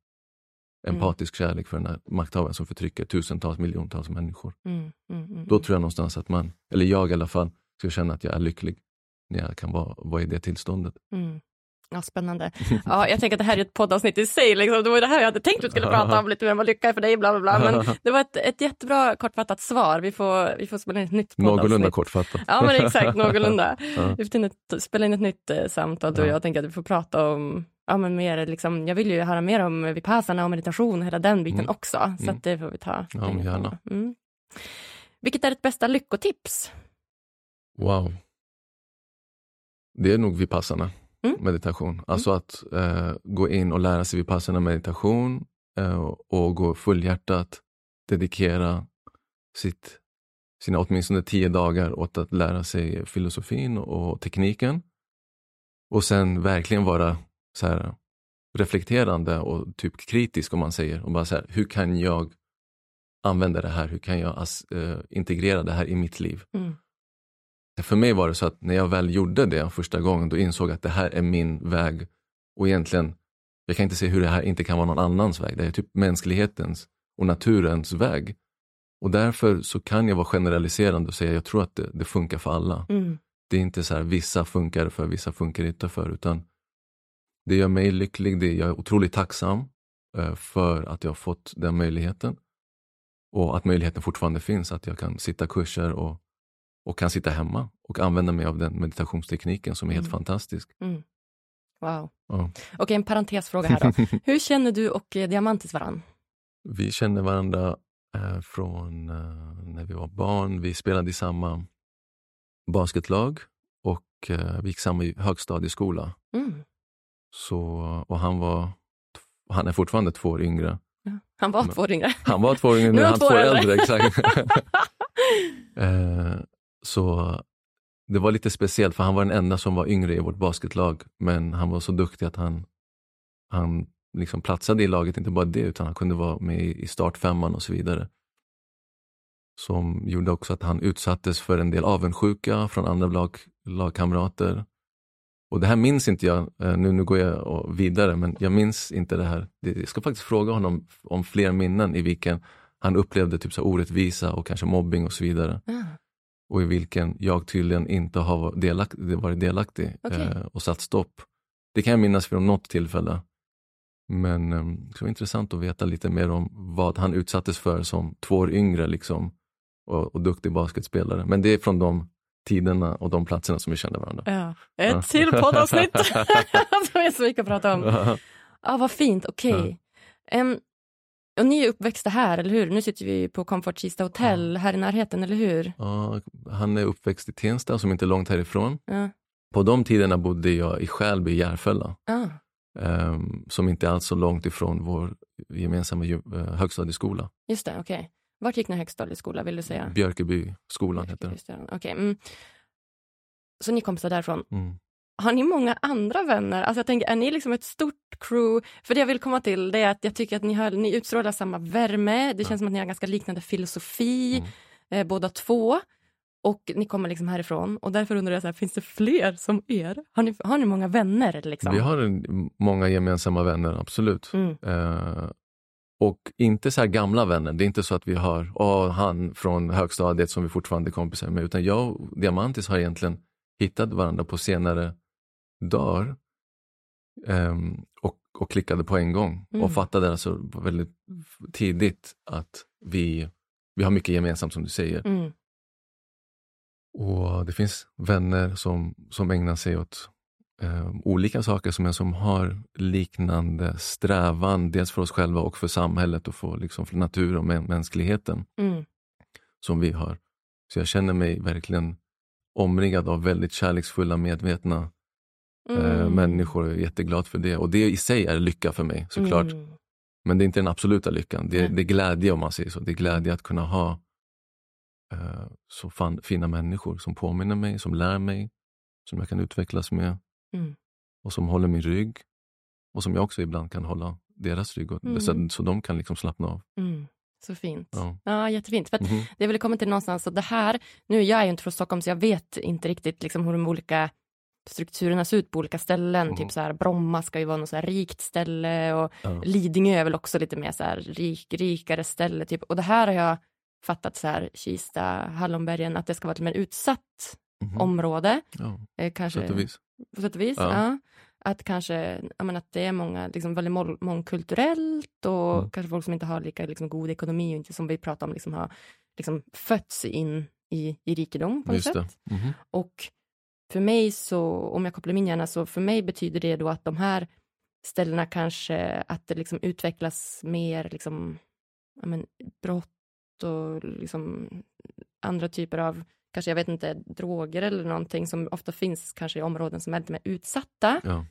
empatisk kärlek för den där makthavaren som förtrycker tusentals, miljontals människor. Mm. Mm. Mm. Då tror jag någonstans att man, eller jag i alla fall, ska känna att jag är lycklig när jag kan vara, vara i det tillståndet. Ja, spännande. Ja, jag tänker att det här är ett poddavsnitt i sig. Liksom. Det var det här jag hade tänkt att vi skulle prata om, lite mer vad lycka är för dig, bla bla bla. Men det var ett, ett jättebra kortfattat svar. Vi får, vi får spela in ett nytt poddavsnitt. Någorlunda kortfattat. Ja, men exakt, någorlunda. Ja. Vi får spela in ett nytt eh, samtal, du och Ja. jag. tänker att vi får prata om, ja men mer liksom, jag vill ju höra mer om vipassana och meditation, hela den biten Mm. också. Så Mm. det får vi ta. Ja, gärna. Mm. Vilket är ditt bästa lyckotips? Wow. Det är nog vipassana Mm. meditation. Alltså att eh, gå in och lära sig vipassana meditation eh, och gå fullhjärtat dedikera sitt, sina åtminstone tio dagar åt att lära sig filosofin och tekniken. Och sen verkligen vara så här, reflekterande och typ kritisk om man säger. Och bara så här, hur kan jag använda det här? Hur kan jag as, eh, integrera det här i mitt liv? Mm. För mig var det så att när jag väl gjorde det första gången, då insåg jag att det här är min väg. Och egentligen, jag kan inte se hur det här inte kan vara någon annans väg. Det är typ mänsklighetens och naturens väg. Och därför så kan jag vara generaliserande och säga, jag tror att det, det funkar för alla. Mm. Det är inte så här, vissa funkar för, vissa funkar inte för, utan det gör mig lycklig. Det, jag är otroligt tacksam eh, för att jag har fått den möjligheten. Och att möjligheten fortfarande finns, att jag kan sitta kurser och, och kan sitta hemma och använda mig av den meditationstekniken som är helt Mm. fantastisk. Wow. Ja. Okej, en parentesfråga här då. Hur känner du och eh, Diamantis varann? Vi känner varandra eh, från eh, när vi var barn. Vi spelade i samma basketlag och eh, vi gick samma i högstadieskola. Mm. Så, och han, var, han är fortfarande två år yngre. Ja. Han var Men- två år yngre. Han var två år yngre, Nu är han två år år äldre. äldre. Exakt. så det var lite speciellt för han var den enda som var yngre i vårt basketlag. Men han var så duktig att han, han liksom platsade i laget, inte bara det, utan han kunde vara med i startfemman och så vidare. som gjorde också att han utsattes för en del avundsjuka från andra lag, lagkamrater. Och det här minns inte jag, eh, nu, nu går jag vidare, men jag minns inte det här. Jag ska faktiskt fråga honom om fler minnen i vilken han upplevde typ så orättvisa och kanske mobbing och så vidare. Mm. Och i vilken jag tydligen inte har delaktig, varit delaktig Okej. eh, och satt stopp. Det kan jag minnas från något tillfälle. Men eh, det vara intressant att veta lite mer om vad han utsattes för som två år yngre liksom, och, och duktig basketspelare. Men det är från de tiderna och de platserna som vi kände varandra. Ja. Ja. Ett till poddavsnitt som är så mycket att prata om. Ja. Ja, vad fint, okej. Em, och ni är uppväxta här, eller hur? Nu sitter vi på Comfort Kista hotell här i närheten, eller hur? Ja, han är uppväxt i Tensta som inte är långt härifrån. Ja. På de tiderna bodde jag i Skälby, i Järfälla. Ah, ehm, som inte är alls så långt ifrån vår gemensamma eh, högstadieskola. just det, okej. Vart gick ni högstadieskola, vill du säga? Björkebyskolan heter den. Okej. Mm. Så ni kompisar därifrån. Mm. Har ni många andra vänner? Alltså jag tänker, är ni liksom ett stort crew? För det jag vill komma till det är att jag tycker att ni, har, ni utstrålar samma värme. Det känns som att ni har ganska liknande filosofi, Mm. eh, båda två. Och ni kommer liksom härifrån. Och därför undrar jag, så här, finns det fler som er? Har ni, har ni många vänner? Liksom? Vi har en, många gemensamma vänner, absolut. Mm. Eh, och inte så här gamla vänner. Det är inte så att vi har åh, han från högstadiet som vi fortfarande är kompisar med. Utan jag och Diamantis har egentligen hittat varandra på senare dagar. ehm, och, och klickade på en gång. Mm. Och fattade alltså väldigt tidigt att vi, vi har mycket gemensamt som du säger. Mm. Och det finns vänner som, som ägnar sig åt eh, olika saker som, som har liknande strävan, dels för oss själva och för samhället och för, liksom, för natur och mä- mänskligheten Mm. som vi har. Så jag känner mig verkligen omringad av väldigt kärleksfulla, medvetna Mm. människor jag är jätteglad för det. Och det i sig är lycka för mig såklart. Mm. Men det är inte den absoluta lyckan. Det är, Nej. det är glädje om man säger så. Det är glädje att kunna ha eh, så fan, fina människor som påminner mig, som lär mig, som jag kan utvecklas med Mm. och som håller min rygg och som jag också ibland kan hålla deras rygg och, Mm. så, så de kan liksom slappna av. Mm. Så fint. Ja. Ja, jättefint. För att Mhm. det vill komma till någonstans, så det här, nu jag är ju inte från Stockholm så jag vet inte riktigt liksom hur de olika strukturerna ser ut på olika ställen. Mhm. Typ så här, Bromma ska ju vara något så här rikt ställe och Ja. Lidingö är väl också lite mer så här rik, rikare ställe. Typ. Och det här har jag fattat så här, Kista, Hallonbergen, att det ska vara ett mer utsatt Mhm. område. Ja, Eh, kanske, sätt och vis. På sätt och vis, Ja. ja. Att kanske, menar, att det är många, liksom väldigt mång- mångkulturellt och Mm. kanske folk som inte har lika liksom, god ekonomi och inte som vi pratar om, liksom, har liksom, fötts in i, i rikedom på något sätt. Mhm. Och för mig så, om jag kopplar min hjärna, så för mig betyder det då att de här ställena kanske, att det liksom utvecklas mer liksom, ja, men, brott och liksom andra typer av, kanske jag vet inte, droger eller någonting som ofta finns kanske i områden som är lite mer utsatta. Ja,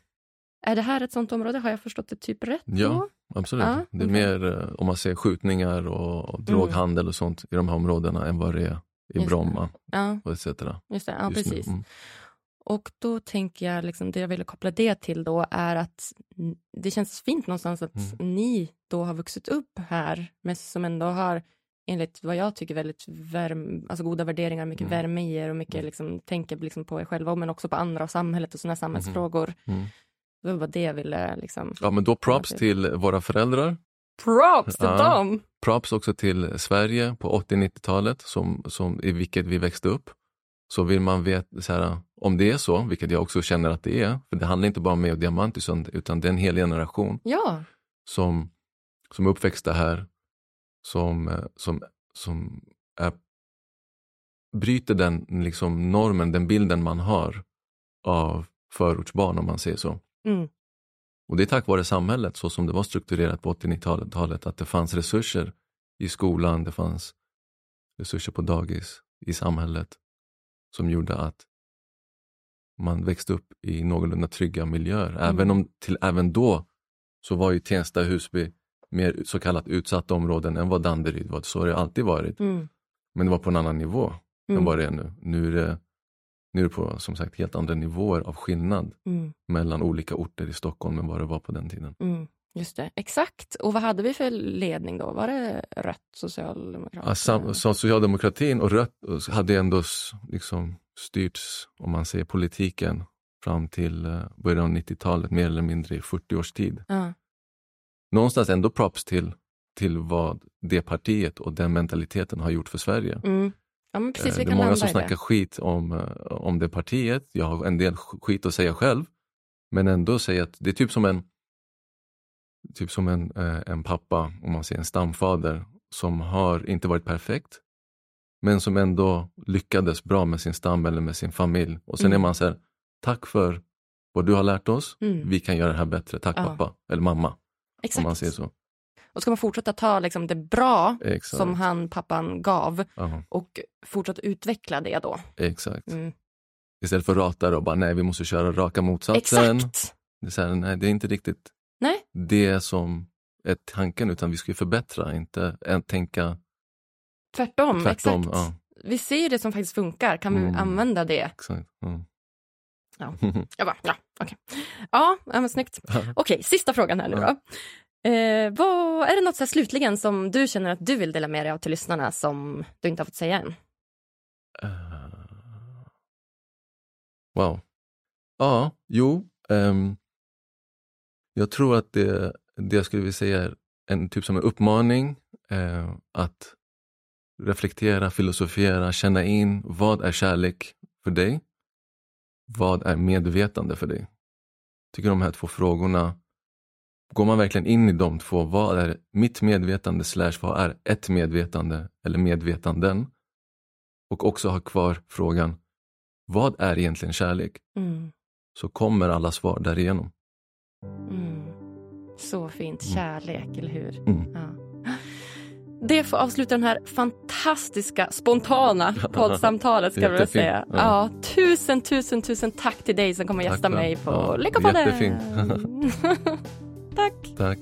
Är det här ett sånt område? Har jag förstått det typ rätt? Ja. då? absolut. Ja, det är mer eh, om man ser skjutningar och, och droghandel och sånt i de här områdena än vad det är i. Bromma och etc. just det. Ja, just precis. Mm. Och då tänker jag, liksom, det jag ville koppla det till då är att det känns fint någonstans att Mm. ni då har vuxit upp här, men som ändå har enligt vad jag tycker väldigt värm, alltså goda värderingar, mycket Mm. värme i er och mycket Mm. liksom, tänker liksom på er själva men också på andra och samhället och sådana samhällsfrågor. Mm. Det var det jag ville liksom. Ja, men då props till våra föräldrar. Props till Ja. dem! Props också till Sverige på 80-90-talet, som, som, i vilket vi växte upp. Så vill man veta, så här, om det är så, vilket jag också känner att det är, för det handlar inte bara om mig och Diamantis, utan- det är en hel generation Ja, som, som är uppväxta här, som, eh, som, som är, bryter den liksom normen, den bilden man har av förortsbarn om man säger så. Mm. Och det är tack vare samhället så som det var strukturerat på 80-90-talet, att det fanns resurser i skolan, det fanns resurser på dagis, i samhället som gjorde att man växte upp i någorlunda trygga miljöer. Även om till, även då så var ju Tensta och Husby mer så kallat utsatta områden än vad Danderyd var. Så har det alltid varit. mm. Men det var på en annan nivå än Mm. vad det är nu. Nu är det, nu är det på som sagt helt andra nivåer av skillnad Mm. mellan olika orter i Stockholm än vad det var på den tiden. Just det, exakt. Och vad hade vi för ledning då? Var det rött socialdemokraterna? Ja, sam, socialdemokratin och rött hade ändå liksom styrts, om man säger politiken, fram till eh, början av 90-talet, mer eller mindre i 40 års tid. Ja. Någonstans ändå props till, till vad det partiet och den mentaliteten har gjort för Sverige. Mm. ja, precis. Eh, det är många som snackar det. skit om, eh, om det partiet. Jag har en del sk- skit att säga själv. Men ändå säga att det är typ som en typ som en, eh, en pappa, om man säger en stamfader, som har inte varit perfekt. Men som ändå lyckades bra med sin stam eller med sin familj. Och sen Mm. är man så här, tack för vad du har lärt oss. Mm. Vi kan göra det här bättre. Tack Ja. pappa, eller mamma. Om Exakt. man säger så. Och ska man fortsätta ta liksom det bra Exakt. som han, pappan, gav Ja, och fortsätta utveckla det då. exakt. Mm. Istället för att rata och bara, nej vi måste köra raka motsatsen. Exakt! Det är, här, nej, det är inte riktigt Nej, det som är tanken, utan vi ska ju förbättra, inte än tänka tvärtom. tvärtom. Exakt. Ja, Vi ser ju det som faktiskt funkar. Kan vi Mm. använda det? exakt. Mm. Ja. Jag bara, ja, okej. Ja, ja, men snyggt. Okej, sista frågan här nu då. Eh, vad, är det något så slutligen som du känner att du vill dela med dig av till lyssnarna som du inte har fått säga än? Eh, wow. Ja, jo. ehm, jag tror att det, det jag skulle vilja säga är en typ som en uppmaning eh, att reflektera, filosofera, känna in vad är kärlek för dig? Vad är medvetande för dig? tycker de här två frågorna, går man verkligen in i de två, vad är mitt medvetande slash vad är ett medvetande eller medvetanden? Och också ha kvar frågan, vad är egentligen kärlek? Mm. Så kommer alla svar därigenom. Mm. Så fint. Kärlek, eller hur? Mm. Ja. Det får avsluta den här fantastiska, spontana poddsamtalet. Ska jag säga. Ja. Ja. tusen, tusen, tusen tack till dig som kommer Tack gästa själv. mig på Ja, Lyckopodden. jättefint. tack. Tack.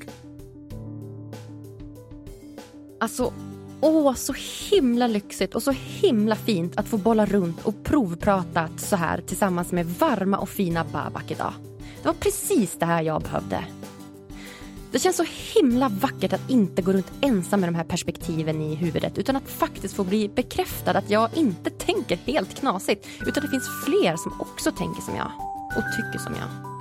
Alltså, åh, så himla lyxigt och så himla fint att få bolla runt och provprata så här tillsammans med varma och fina Babak idag. Det var precis det här jag behövde. Det känns så himla vackert att inte gå runt ensam med de här perspektiven i huvudet utan att faktiskt få bli bekräftad att jag inte tänker helt knasigt utan det finns fler som också tänker som jag och tycker som jag.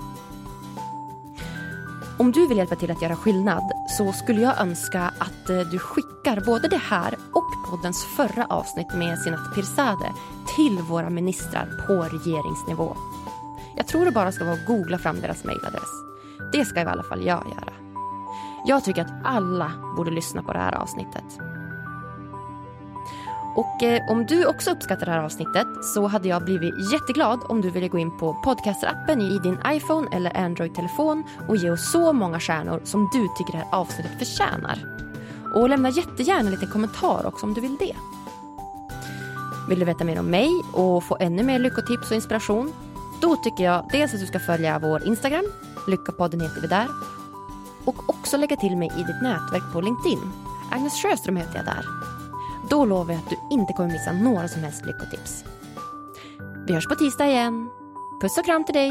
Om du vill hjälpa till att göra skillnad så skulle jag önska att eh, du skickar både det här och poddens förra avsnitt med Sinat Pirzadeh till våra ministrar på regeringsnivå. Jag tror det bara ska vara att googla fram deras mejladress. Det ska i alla fall jag göra. Jag tycker att alla borde lyssna på det här avsnittet. Och eh, om du också uppskattar det här avsnittet så hade jag blivit jätteglad om du ville gå in på podcasterappen i din iPhone eller Android-telefon och ge oss så många stjärnor som du tycker det här avsnittet förtjänar. Och lämna jättegärna en liten kommentar också om du vill det. Vill du veta mer om mig och få ännu mer lyckotips och inspiration? Då tycker jag dels att du ska följa vår Instagram, Lyckopodden heter vi där, och också lägga till mig i ditt nätverk på LinkedIn. Agnes Sjöström heter jag där. Då lovar jag att du inte kommer missa några som helst lyckotips. Vi hörs på tisdag igen. Puss och kram till dig!